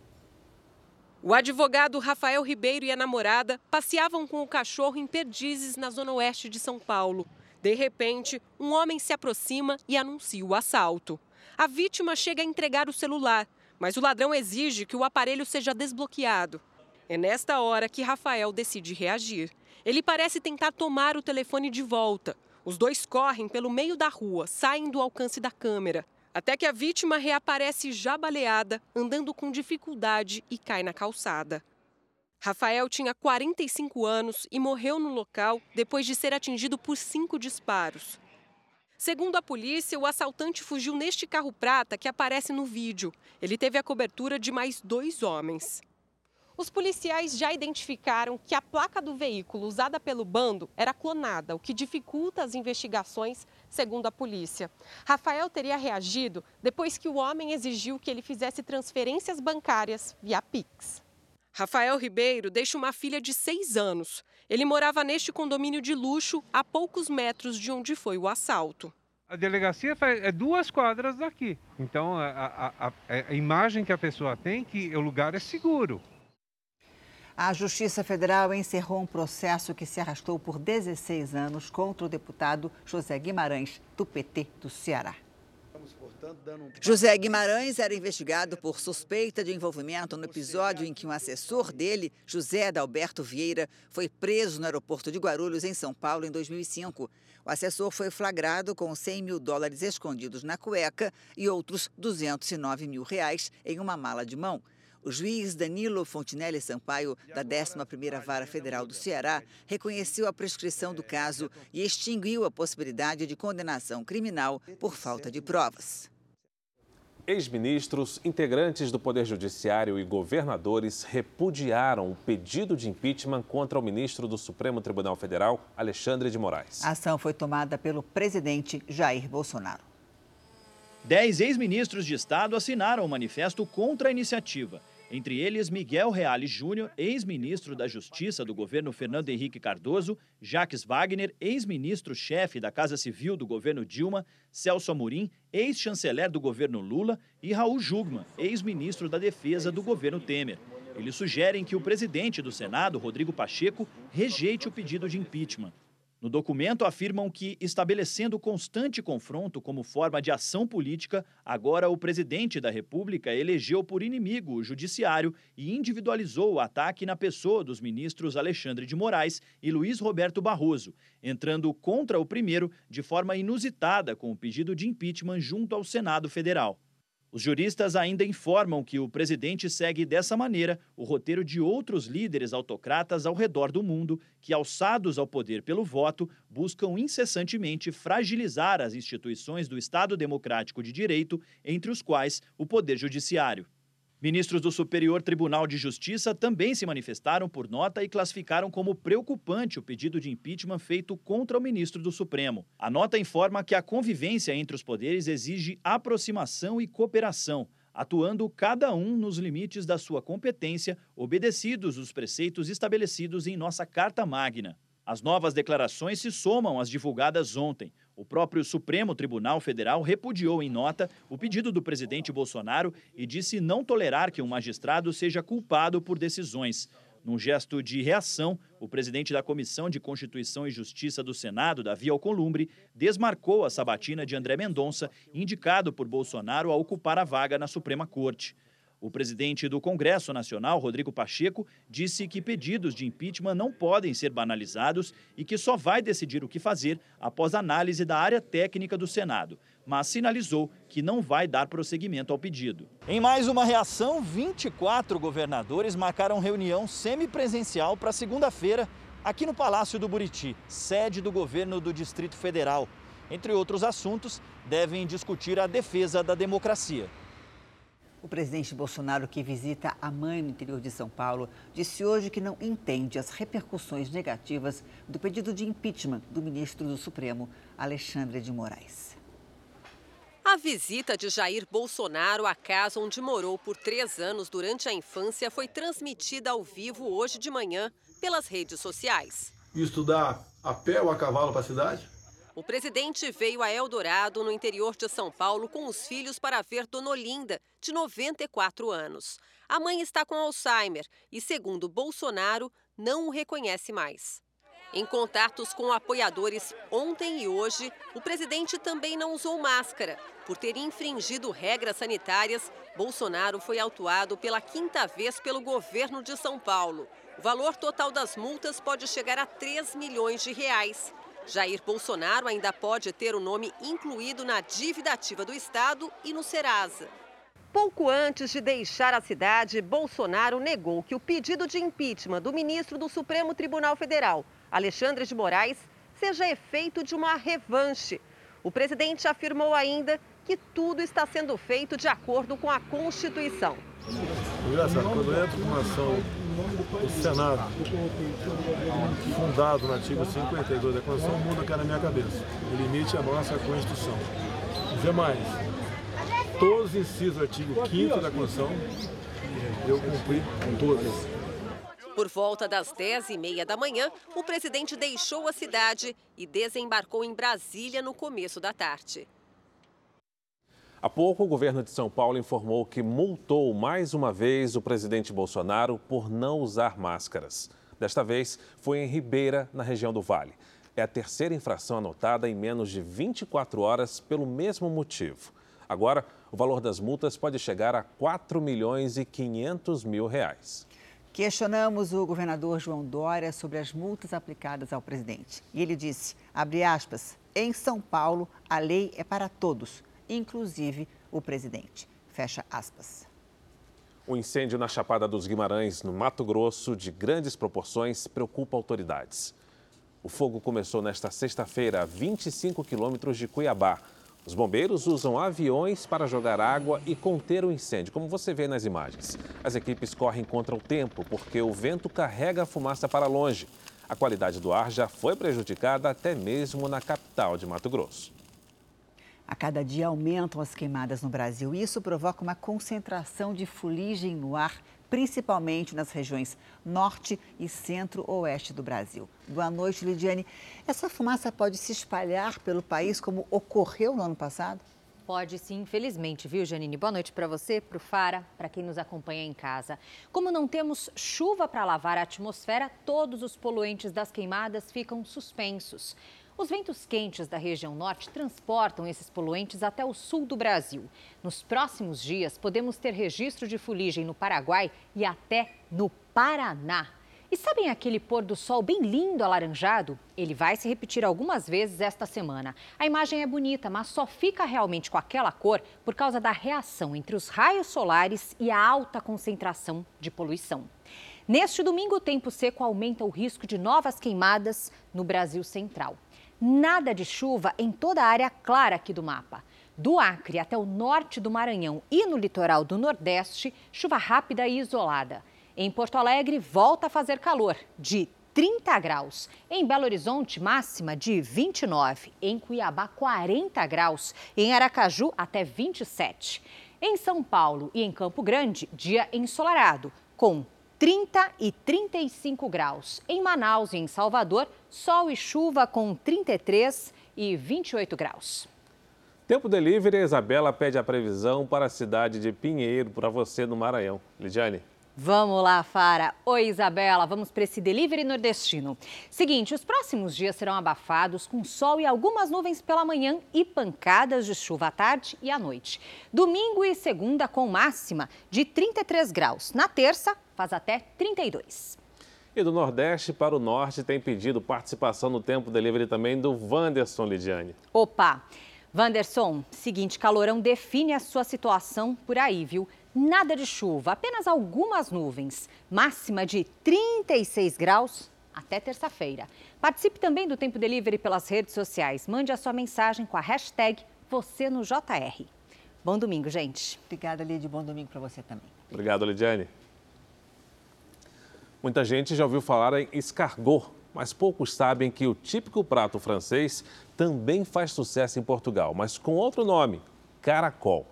O advogado Rafael Ribeiro e a namorada passeavam com o cachorro em Perdizes, na zona oeste de São Paulo. De repente, um homem se aproxima e anuncia o assalto. A vítima chega a entregar o celular, mas o ladrão exige que o aparelho seja desbloqueado. É nesta hora que Rafael decide reagir. Ele parece tentar tomar o telefone de volta. Os dois correm pelo meio da rua, saem do alcance da câmera até que a vítima reaparece já baleada, andando com dificuldade e cai na calçada. Rafael tinha 45 anos e morreu no local depois de ser atingido por cinco disparos. Segundo a polícia, o assaltante fugiu neste carro prata que aparece no vídeo. Ele teve a cobertura de mais dois homens. Os policiais já identificaram que a placa do veículo usada pelo bando era clonada, o que dificulta as investigações, segundo a polícia. Rafael teria reagido depois que o homem exigiu que ele fizesse transferências bancárias via Pix. Rafael Ribeiro deixa uma filha de seis anos. Ele morava neste condomínio de luxo a poucos metros de onde foi o assalto. A delegacia é duas quadras daqui. Então, a, a, a, a imagem que a pessoa tem que o lugar é seguro. A Justiça Federal encerrou um processo que se arrastou por 16 anos contra o deputado José Guimarães, do PT do Ceará. José Guimarães era investigado por suspeita de envolvimento no episódio em que um assessor dele, José Adalberto Vieira, foi preso no aeroporto de Guarulhos, em São Paulo, em 2005. O assessor foi flagrado com 100 mil dólares escondidos na cueca e outros 209 mil reais em uma mala de mão. O juiz Danilo Fontinelli Sampaio, da 11ª Vara Federal do Ceará, reconheceu a prescrição do caso e extinguiu a possibilidade de condenação criminal por falta de provas. Ex-ministros, integrantes do Poder Judiciário e governadores repudiaram o pedido de impeachment contra o ministro do Supremo Tribunal Federal, Alexandre de Moraes. A ação foi tomada pelo presidente Jair Bolsonaro. Dez ex-ministros de Estado assinaram o manifesto contra a iniciativa entre eles Miguel Reale Júnior, ex-ministro da Justiça do governo Fernando Henrique Cardoso, Jacques Wagner, ex-ministro-chefe da Casa Civil do governo Dilma, Celso Amorim, ex-chanceler do governo Lula, e Raul Jugman, ex-ministro da Defesa do governo Temer. Eles sugerem que o presidente do Senado, Rodrigo Pacheco, rejeite o pedido de impeachment. No documento afirmam que, estabelecendo constante confronto como forma de ação política, agora o presidente da República elegeu por inimigo o judiciário e individualizou o ataque na pessoa dos ministros Alexandre de Moraes e Luiz Roberto Barroso, entrando contra o primeiro de forma inusitada com o pedido de impeachment junto ao Senado Federal. Os juristas ainda informam que o presidente segue dessa maneira o roteiro de outros líderes autocratas ao redor do mundo que, alçados ao poder pelo voto, buscam incessantemente fragilizar as instituições do Estado Democrático de Direito, entre os quais o Poder Judiciário. Ministros do Superior Tribunal de Justiça também se manifestaram por nota e classificaram como preocupante o pedido de impeachment feito contra o ministro do Supremo. A nota informa que a convivência entre os poderes exige aproximação e cooperação, atuando cada um nos limites da sua competência, obedecidos os preceitos estabelecidos em nossa Carta Magna. As novas declarações se somam às divulgadas ontem. O próprio Supremo Tribunal Federal repudiou em nota o pedido do presidente Bolsonaro e disse não tolerar que um magistrado seja culpado por decisões. Num gesto de reação, o presidente da Comissão de Constituição e Justiça do Senado, Davi Alcolumbre, desmarcou a sabatina de André Mendonça, indicado por Bolsonaro a ocupar a vaga na Suprema Corte. O presidente do Congresso Nacional, Rodrigo Pacheco, disse que pedidos de impeachment não podem ser banalizados e que só vai decidir o que fazer após análise da área técnica do Senado, mas sinalizou que não vai dar prosseguimento ao pedido. Em mais uma reação, 24 governadores marcaram reunião semipresencial para segunda-feira aqui no Palácio do Buriti, sede do governo do Distrito Federal. Entre outros assuntos, devem discutir a defesa da democracia. O presidente Bolsonaro, que visita a mãe no interior de São Paulo, disse hoje que não entende as repercussões negativas do pedido de impeachment do ministro do Supremo, Alexandre de Moraes. A visita de Jair Bolsonaro à casa onde morou por três anos durante a infância foi transmitida ao vivo hoje de manhã pelas redes sociais. Estudar a pé ou a cavalo para a cidade? O presidente veio a Eldorado, no interior de São Paulo, com os filhos para ver Dona Olinda, de 94 anos. A mãe está com Alzheimer e, segundo Bolsonaro, não o reconhece mais. Em contatos com apoiadores ontem e hoje, o presidente também não usou máscara. Por ter infringido regras sanitárias, Bolsonaro foi autuado pela quinta vez pelo governo de São Paulo. O valor total das multas pode chegar a 3 milhões de reais. Jair Bolsonaro ainda pode ter o nome incluído na dívida ativa do Estado e no Serasa. Pouco antes de deixar a cidade, Bolsonaro negou que o pedido de impeachment do ministro do Supremo Tribunal Federal, Alexandre de Moraes, seja efeito de uma revanche. O presidente afirmou ainda que tudo está sendo feito de acordo com a Constituição. Engraçado, quando eu entro numa ação do Senado, fundado no artigo 52 da Constituição, muda o na minha cabeça. O limite é a nossa Constituição. Mais, todos os incisos do artigo 5 da Constituição, eu cumpri todos. Por volta das 10h30 da manhã, o presidente deixou a cidade e desembarcou em Brasília no começo da tarde. Há pouco, o governo de São Paulo informou que multou mais uma vez o presidente Bolsonaro por não usar máscaras. Desta vez, foi em Ribeira, na região do Vale. É a terceira infração anotada em menos de 24 horas pelo mesmo motivo. Agora, o valor das multas pode chegar a 4 milhões e 500 mil reais. Questionamos o governador João Dória sobre as multas aplicadas ao presidente. E ele disse, aspas, em São Paulo, a lei é para todos inclusive o presidente. Fecha aspas. O incêndio na Chapada dos Guimarães, no Mato Grosso, de grandes proporções, preocupa autoridades. O fogo começou nesta sexta-feira, a 25 quilômetros de Cuiabá. Os bombeiros usam aviões para jogar água e conter o incêndio, como você vê nas imagens. As equipes correm contra o tempo, porque o vento carrega a fumaça para longe. A qualidade do ar já foi prejudicada até mesmo na capital de Mato Grosso. A cada dia aumentam as queimadas no Brasil e isso provoca uma concentração de fuligem no ar, principalmente nas regiões norte e centro-oeste do Brasil. Boa noite, Lidiane. Essa fumaça pode se espalhar pelo país como ocorreu no ano passado? Pode sim, infelizmente, viu, Janine? Boa noite para você, para o Fara, para quem nos acompanha em casa. Como não temos chuva para lavar a atmosfera, todos os poluentes das queimadas ficam suspensos. Os ventos quentes da região norte transportam esses poluentes até o sul do Brasil. Nos próximos dias, podemos ter registro de fuligem no Paraguai e até no Paraná. E sabem aquele pôr do sol bem lindo alaranjado? Ele vai se repetir algumas vezes esta semana. A imagem é bonita, mas só fica realmente com aquela cor por causa da reação entre os raios solares e a alta concentração de poluição. Neste domingo, o tempo seco aumenta o risco de novas queimadas no Brasil Central. Nada de chuva em toda a área clara aqui do mapa. Do Acre até o norte do Maranhão e no litoral do Nordeste, chuva rápida e isolada. Em Porto Alegre, volta a fazer calor, de 30 graus. Em Belo Horizonte, máxima de 29. Em Cuiabá, 40 graus. Em Aracaju, até 27. Em São Paulo e em Campo Grande, dia ensolarado, com 30 e 35 graus. Em Manaus e em Salvador, sol e chuva com 33 e 28 graus. Tempo Delivery, Isabela pede a previsão para a cidade de Pinheiro, para você no Maranhão. Lidiane. Vamos lá, Fara. Oi, Isabela. Vamos para esse delivery nordestino. Seguinte, os próximos dias serão abafados com sol e algumas nuvens pela manhã e pancadas de chuva à tarde e à noite. Domingo e segunda com máxima de 33 graus. Na terça, faz até 32. E do Nordeste para o Norte tem pedido participação no Tempo Delivery também do Wanderson Lidiane. Opa! Wanderson, seguinte, calorão define a sua situação por aí, viu? Nada de chuva, apenas algumas nuvens. Máxima de 36 graus até terça-feira. Participe também do Tempo Delivery pelas redes sociais. Mande a sua mensagem com a hashtag você no JR. Bom domingo, gente. Obrigada, Lid. Bom domingo para você também. Obrigado, Lidiane. Muita gente já ouviu falar em escargot, mas poucos sabem que o típico prato francês também faz sucesso em Portugal, mas com outro nome, caracol.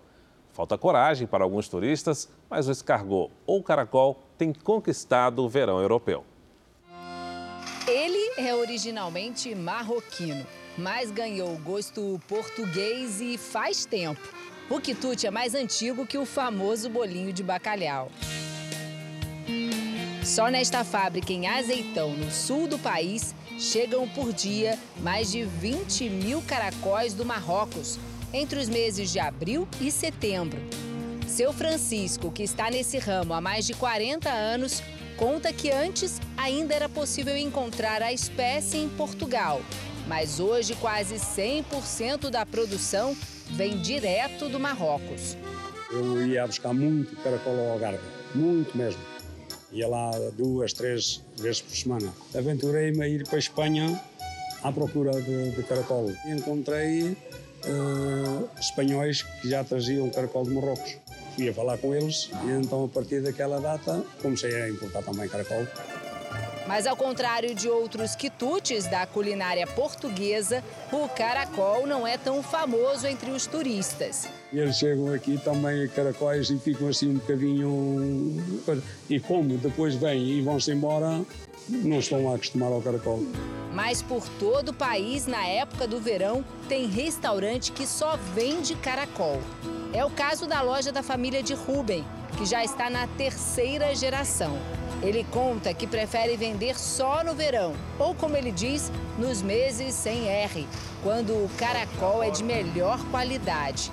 Falta coragem para alguns turistas, mas o escargot ou caracol tem conquistado o verão europeu. Ele é originalmente marroquino, mas ganhou gosto português e faz tempo. O quitute é mais antigo que o famoso bolinho de bacalhau. Só nesta fábrica em Azeitão, no sul do país, chegam por dia mais de 20 mil caracóis do Marrocos, entre os meses de abril e setembro. Seu Francisco, que está nesse ramo há mais de 40 anos, conta que antes ainda era possível encontrar a espécie em Portugal, mas hoje quase 100% da produção vem direto do Marrocos. Eu ia buscar muito caracol ao Algarve, muito mesmo. Ia lá duas, três vezes por semana. Aventurei-me a ir para a Espanha à procura de, de caracol. Encontrei uh, espanhóis que já traziam caracol de Marrocos. Fui a falar com eles e então a partir daquela data comecei a importar também caracol. Mas ao contrário de outros quitutes da culinária portuguesa, o caracol não é tão famoso entre os turistas. E eles chegam aqui também caracóis e ficam assim um bocadinho. E como depois vêm e vão-se embora, não estão lá acostumados ao caracol. Mas por todo o país, na época do verão, tem restaurante que só vende caracol. É o caso da loja da família de Rubem, que já está na terceira geração. Ele conta que prefere vender só no verão, ou como ele diz, nos meses sem R, quando o caracol é de melhor qualidade.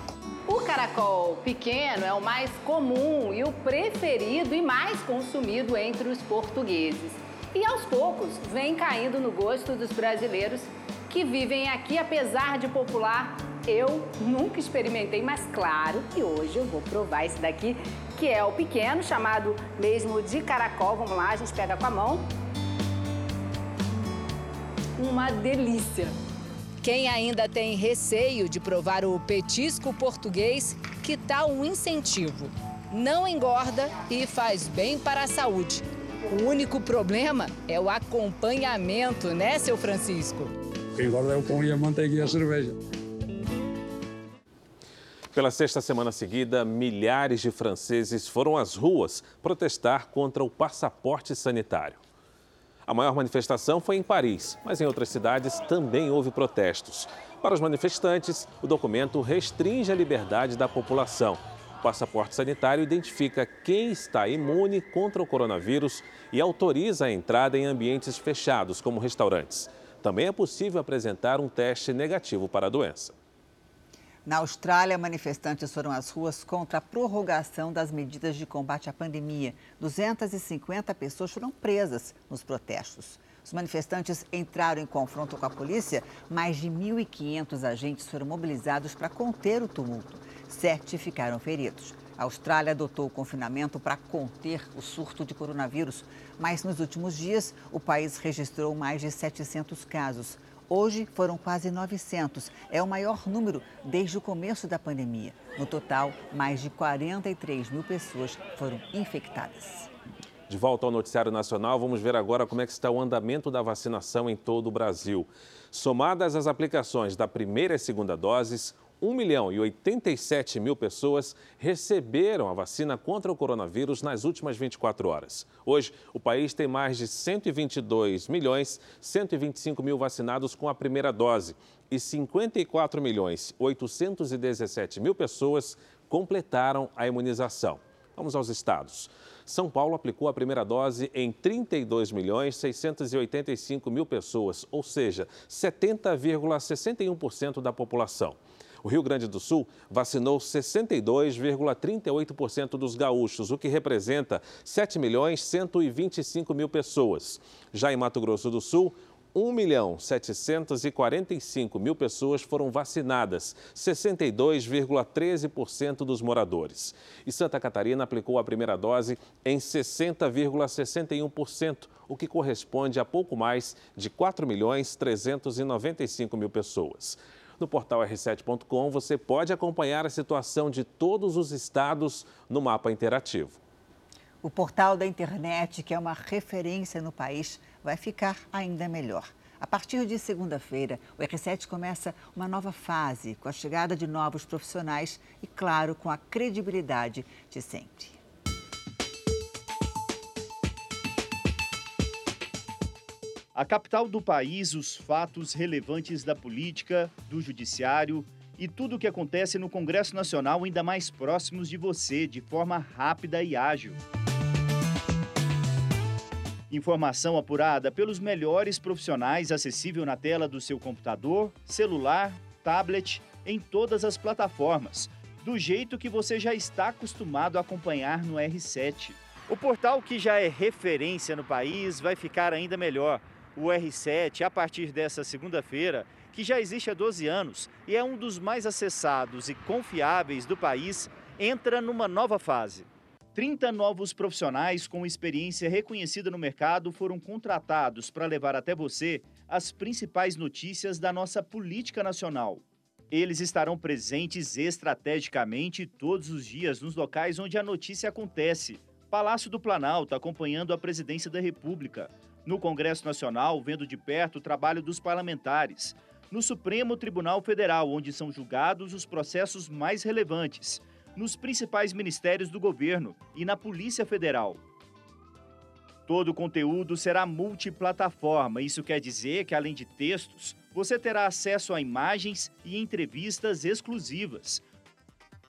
O caracol pequeno é o mais comum e o preferido e mais consumido entre os portugueses. E aos poucos vem caindo no gosto dos brasileiros que vivem aqui, apesar de popular. Eu nunca experimentei, mas claro que hoje eu vou provar esse daqui, que é o pequeno, chamado mesmo de caracol. Vamos lá, a gente pega com a mão. Uma delícia! Quem ainda tem receio de provar o petisco português, que tal um incentivo? Não engorda e faz bem para a saúde. O único problema é o acompanhamento, né, seu Francisco? Quem engorda é o pão e a manteiga e a cerveja. Pela sexta semana seguida, milhares de franceses foram às ruas protestar contra o passaporte sanitário. A maior manifestação foi em Paris, mas em outras cidades também houve protestos. Para os manifestantes, o documento restringe a liberdade da população. O passaporte sanitário identifica quem está imune contra o coronavírus e autoriza a entrada em ambientes fechados, como restaurantes. Também é possível apresentar um teste negativo para a doença. Na Austrália, manifestantes foram às ruas contra a prorrogação das medidas de combate à pandemia. 250 pessoas foram presas nos protestos. Os manifestantes entraram em confronto com a polícia. Mais de 1.500 agentes foram mobilizados para conter o tumulto. Sete ficaram feridos. A Austrália adotou o confinamento para conter o surto de coronavírus, mas nos últimos dias o país registrou mais de 700 casos. Hoje foram quase 900. É o maior número desde o começo da pandemia. No total, mais de 43 mil pessoas foram infectadas. De volta ao Noticiário Nacional, vamos ver agora como é que está o andamento da vacinação em todo o Brasil. Somadas as aplicações da primeira e segunda doses, 1 milhão e 87 mil pessoas receberam a vacina contra o coronavírus nas últimas 24 horas. Hoje, o país tem mais de 122 milhões 125 mil vacinados com a primeira dose e 54 milhões 817 mil pessoas completaram a imunização. Vamos aos estados. São Paulo aplicou a primeira dose em 32 milhões 685 mil pessoas, ou seja, 70,61% da população. O Rio Grande do Sul vacinou 62,38% dos gaúchos, o que representa 7 milhões 125 mil pessoas. Já em Mato Grosso do Sul, 1 milhão 745 mil pessoas foram vacinadas, 62,13% dos moradores. E Santa Catarina aplicou a primeira dose em 60,61%, o que corresponde a pouco mais de 4 milhões 395 mil pessoas. No portal r7.com você pode acompanhar a situação de todos os estados no mapa interativo. O portal da internet, que é uma referência no país, vai ficar ainda melhor. A partir de segunda-feira, o R7 começa uma nova fase, com a chegada de novos profissionais e, claro, com a credibilidade de sempre. A capital do país, os fatos relevantes da política, do judiciário e tudo o que acontece no Congresso Nacional ainda mais próximos de você, de forma rápida e ágil. Informação apurada pelos melhores profissionais, acessível na tela do seu computador, celular, tablet, em todas as plataformas, do jeito que você já está acostumado a acompanhar no R7. O portal que já é referência no país vai ficar ainda melhor o R7, a partir dessa segunda-feira, que já existe há 12 anos e é um dos mais acessados e confiáveis do país, entra numa nova fase. 30 novos profissionais com experiência reconhecida no mercado foram contratados para levar até você as principais notícias da nossa política nacional. Eles estarão presentes estrategicamente todos os dias nos locais onde a notícia acontece. Palácio do Planalto acompanhando a presidência da República, No Congresso Nacional, vendo de perto o trabalho dos parlamentares. No Supremo Tribunal Federal, onde são julgados os processos mais relevantes. Nos principais ministérios do governo e na Polícia Federal. Todo o conteúdo será multiplataforma. Isso quer dizer que, além de textos, você terá acesso a imagens e entrevistas exclusivas.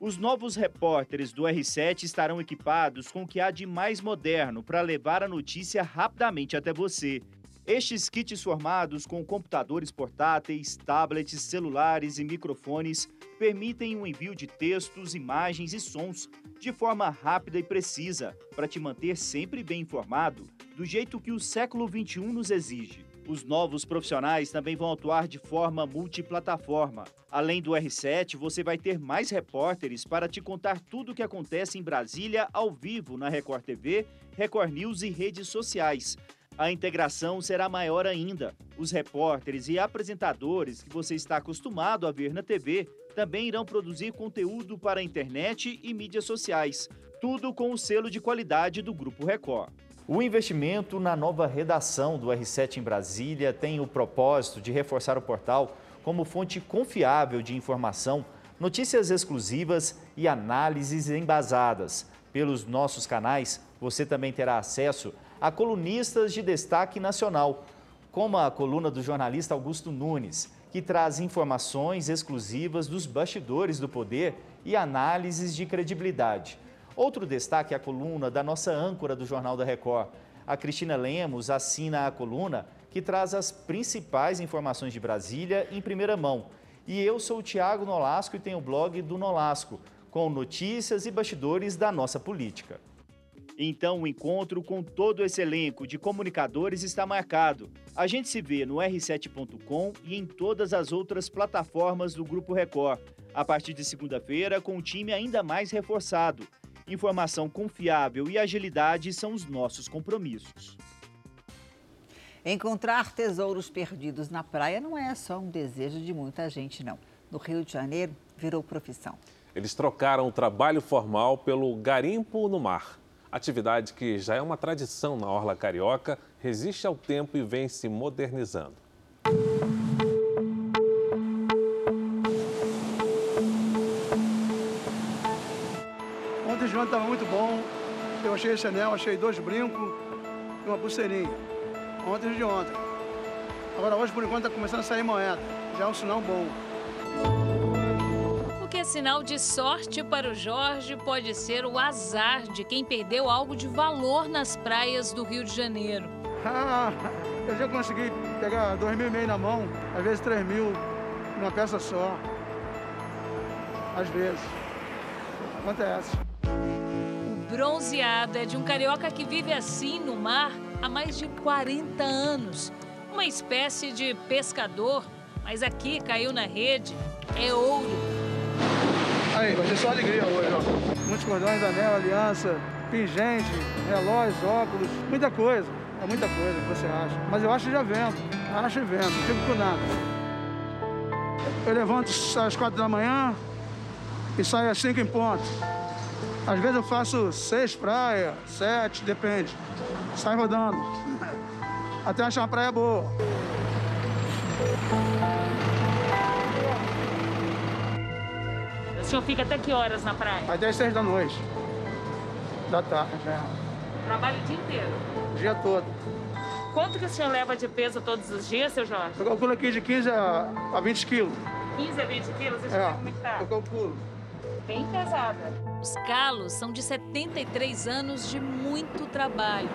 Os novos repórteres do R7 estarão equipados com o que há de mais moderno para levar a notícia rapidamente até você. Estes kits formados com computadores portáteis, tablets, celulares e microfones permitem o envio de textos, imagens e sons de forma rápida e precisa, para te manter sempre bem informado, do jeito que o século XXI nos exige. Os novos profissionais também vão atuar de forma multiplataforma. Além do R7, você vai ter mais repórteres para te contar tudo o que acontece em Brasília ao vivo na Record TV, Record News e redes sociais. A integração será maior ainda. Os repórteres e apresentadores que você está acostumado a ver na TV também irão produzir conteúdo para a internet e mídias sociais, tudo com o selo de qualidade do Grupo Record. O investimento na nova redação do R7 em Brasília tem o propósito de reforçar o portal como fonte confiável de informação, notícias exclusivas e análises embasadas. Pelos nossos canais, você também terá acesso a colunistas de destaque nacional, como a coluna do jornalista Augusto Nunes, que traz informações exclusivas dos bastidores do poder e análises de credibilidade. Outro destaque é a coluna da nossa âncora do Jornal da Record. A Cristina Lemos assina a coluna que traz as principais informações de Brasília em primeira mão. E eu sou o Tiago Nolasco e tenho o blog do Nolasco, com notícias e bastidores da nossa política. Então, o encontro com todo esse elenco de comunicadores está marcado. A gente se vê no r7.com e em todas as outras plataformas do Grupo Record. A partir de segunda-feira, com um time ainda mais reforçado. Informação confiável e agilidade são os nossos compromissos. Encontrar tesouros perdidos na praia não é só um desejo de muita gente, não. No Rio de Janeiro, virou profissão. Eles trocaram o trabalho formal pelo garimpo no mar. Atividade que já é uma tradição na Orla Carioca, resiste ao tempo e vem se modernizando. O estava muito bom. Eu achei esse anel, achei dois brincos e uma pulseirinha. Ontem de ontem. Agora hoje, por enquanto, está começando a sair moeda. Já é um sinal bom é sinal de sorte para o Jorge pode ser o azar de quem perdeu algo de valor nas praias do Rio de Janeiro. Ah, eu já consegui pegar dois mil e meio na mão, às vezes três mil, numa peça só. Às vezes. Acontece. O bronzeado é de um carioca que vive assim no mar há mais de 40 anos. Uma espécie de pescador, mas aqui caiu na rede é ouro Aí, vai ser só alegria hoje, ó. Muitos cordões, anel, aliança, pingente, relógios, óculos, muita coisa. É muita coisa que você acha. Mas eu acho que já vendo. Acho e vendo, não fico com nada. Eu levanto às quatro da manhã e saio às cinco em ponto. Às vezes eu faço seis praias, sete, depende. Sai rodando. Até achar uma praia boa. senhor fica até que horas na praia? Até as seis da noite. Da tarde, é. Trabalha o dia inteiro? O dia todo. Quanto que o senhor leva de peso todos os dias, seu Jorge? Eu calculo aqui de 15 a, a 20 quilos. 15 a 20 quilos? Você é, como é que tá? Eu calculo. Bem pesada. Os Calos são de 73 anos de muito trabalho.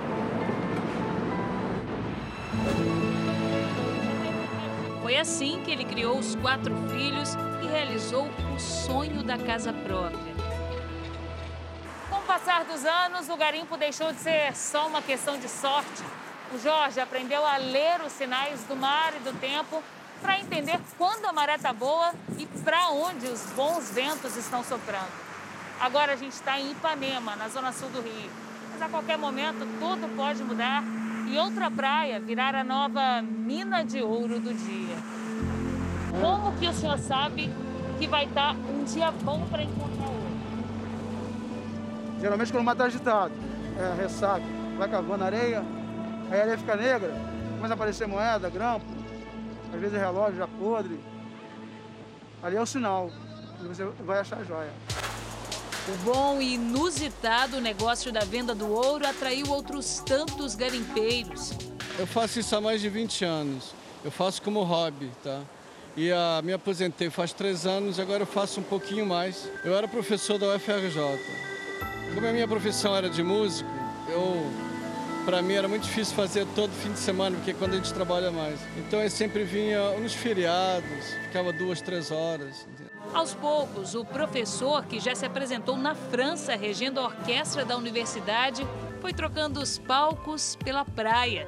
Foi assim que ele criou os quatro filhos e realizou o sonho da casa própria. Com o passar dos anos, o garimpo deixou de ser só uma questão de sorte. O Jorge aprendeu a ler os sinais do mar e do tempo para entender quando a maré está boa e para onde os bons ventos estão soprando. Agora a gente está em Ipanema, na zona sul do Rio. Mas a qualquer momento tudo pode mudar e outra praia virar a nova mina de ouro do dia. Como que o senhor sabe que vai estar um dia bom para encontrar ouro? Geralmente quando o mar está agitado, é ressaca, vai cavando areia, Aí a areia fica negra, começa a aparecer moeda, grampo, às vezes relógio já podre. Ali é o sinal, e você vai achar a joia. O bom e inusitado negócio da venda do ouro atraiu outros tantos garimpeiros. Eu faço isso há mais de 20 anos. Eu faço como hobby, tá? E a, me aposentei faz três anos, agora eu faço um pouquinho mais. Eu era professor da UFRJ. Como a minha profissão era de músico, eu para mim era muito difícil fazer todo fim de semana, porque é quando a gente trabalha mais. Então eu sempre vinha nos feriados, ficava duas, três horas. Aos poucos, o professor, que já se apresentou na França regendo a orquestra da universidade, foi trocando os palcos pela praia.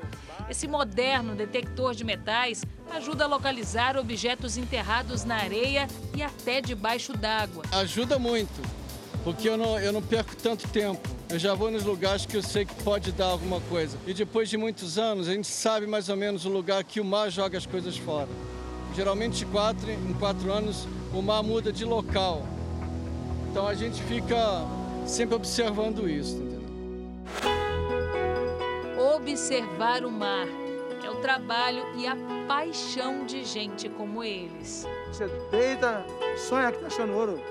Esse moderno detector de metais ajuda a localizar objetos enterrados na areia e até debaixo d'água. Ajuda muito, porque eu não, eu não perco tanto tempo. Eu já vou nos lugares que eu sei que pode dar alguma coisa. E depois de muitos anos, a gente sabe mais ou menos o lugar que o mar joga as coisas fora. Geralmente, quatro, em quatro anos, o mar muda de local. Então a gente fica sempre observando isso. Entendeu? Observar o mar é o trabalho e a paixão de gente como eles. Você deita, sonha que tá achando ouro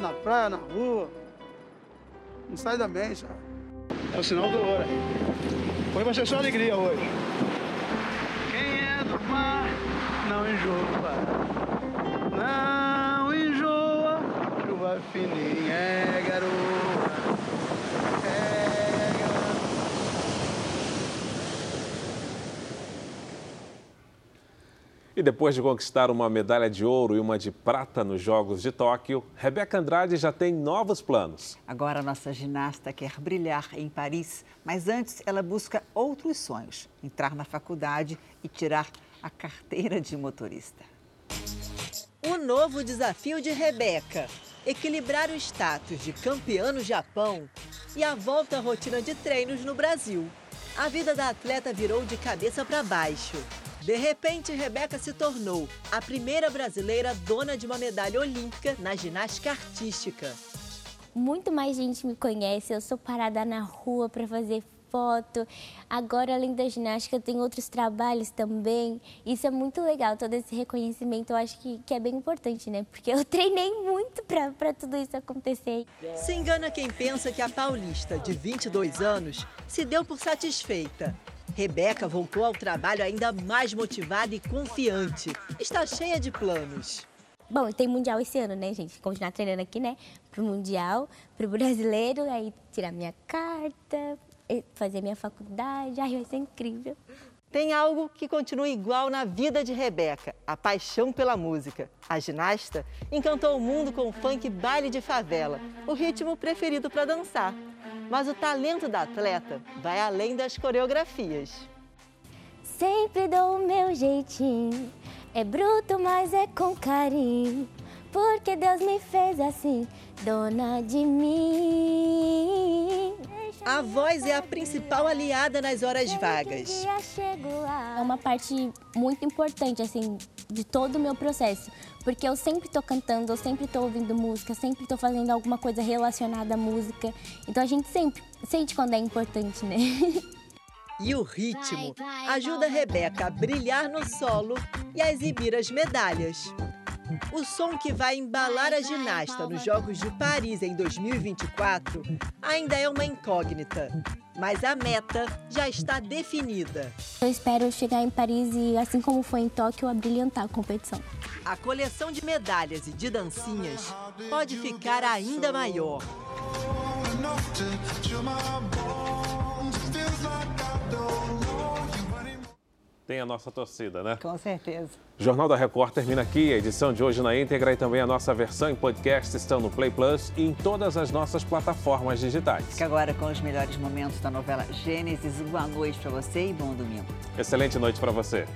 na praia, na rua. Não sai da mente. É o sinal do ouro. Hoje vai ser só alegria hoje. Quem é do mar não enjoa. Não enjoa, chuva fininha é garoa. É. E depois de conquistar uma medalha de ouro e uma de prata nos Jogos de Tóquio, Rebeca Andrade já tem novos planos. Agora, nossa ginasta quer brilhar em Paris, mas antes ela busca outros sonhos: entrar na faculdade e tirar a carteira de motorista. O novo desafio de Rebeca: equilibrar o status de campeã no Japão e a volta à rotina de treinos no Brasil. A vida da atleta virou de cabeça para baixo. De repente, Rebeca se tornou a primeira brasileira dona de uma medalha olímpica na ginástica artística. Muito mais gente me conhece, eu sou parada na rua para fazer foto. Agora, além da ginástica, tem outros trabalhos também. Isso é muito legal, todo esse reconhecimento. Eu acho que, que é bem importante, né? Porque eu treinei muito para tudo isso acontecer. Se engana quem pensa que a paulista, de 22 anos, se deu por satisfeita. Rebeca voltou ao trabalho ainda mais motivada e confiante. Está cheia de planos. Bom, tem Mundial esse ano, né, gente? Continuar treinando aqui, né? Pro Mundial, pro brasileiro, aí tirar minha carta, fazer minha faculdade. Ai, vai ser incrível. Tem algo que continua igual na vida de Rebeca, a paixão pela música. A ginasta encantou o mundo com o funk baile de favela, o ritmo preferido para dançar. Mas o talento da atleta vai além das coreografias. Sempre dou o meu jeitinho, é bruto, mas é com carinho. Porque Deus me fez assim, dona de mim. A voz é a principal aliada nas horas vagas. É uma parte muito importante, assim, de todo o meu processo. Porque eu sempre tô cantando, eu sempre tô ouvindo música, sempre tô fazendo alguma coisa relacionada à música. Então a gente sempre sente quando é importante, né? E o ritmo ajuda a Rebeca a brilhar no solo e a exibir as medalhas. O som que vai embalar a ginasta nos Jogos de Paris em 2024 ainda é uma incógnita, mas a meta já está definida. Eu espero chegar em Paris e, assim como foi em Tóquio, abrilhantar a competição. A coleção de medalhas e de dancinhas pode ficar ainda maior. Tem a nossa torcida, né? Com certeza. Jornal da Record termina aqui. A edição de hoje na íntegra e também a nossa versão em podcast estão no Play Plus e em todas as nossas plataformas digitais. Fica agora com os melhores momentos da novela Gênesis. Boa noite para você e bom domingo. Excelente noite para você.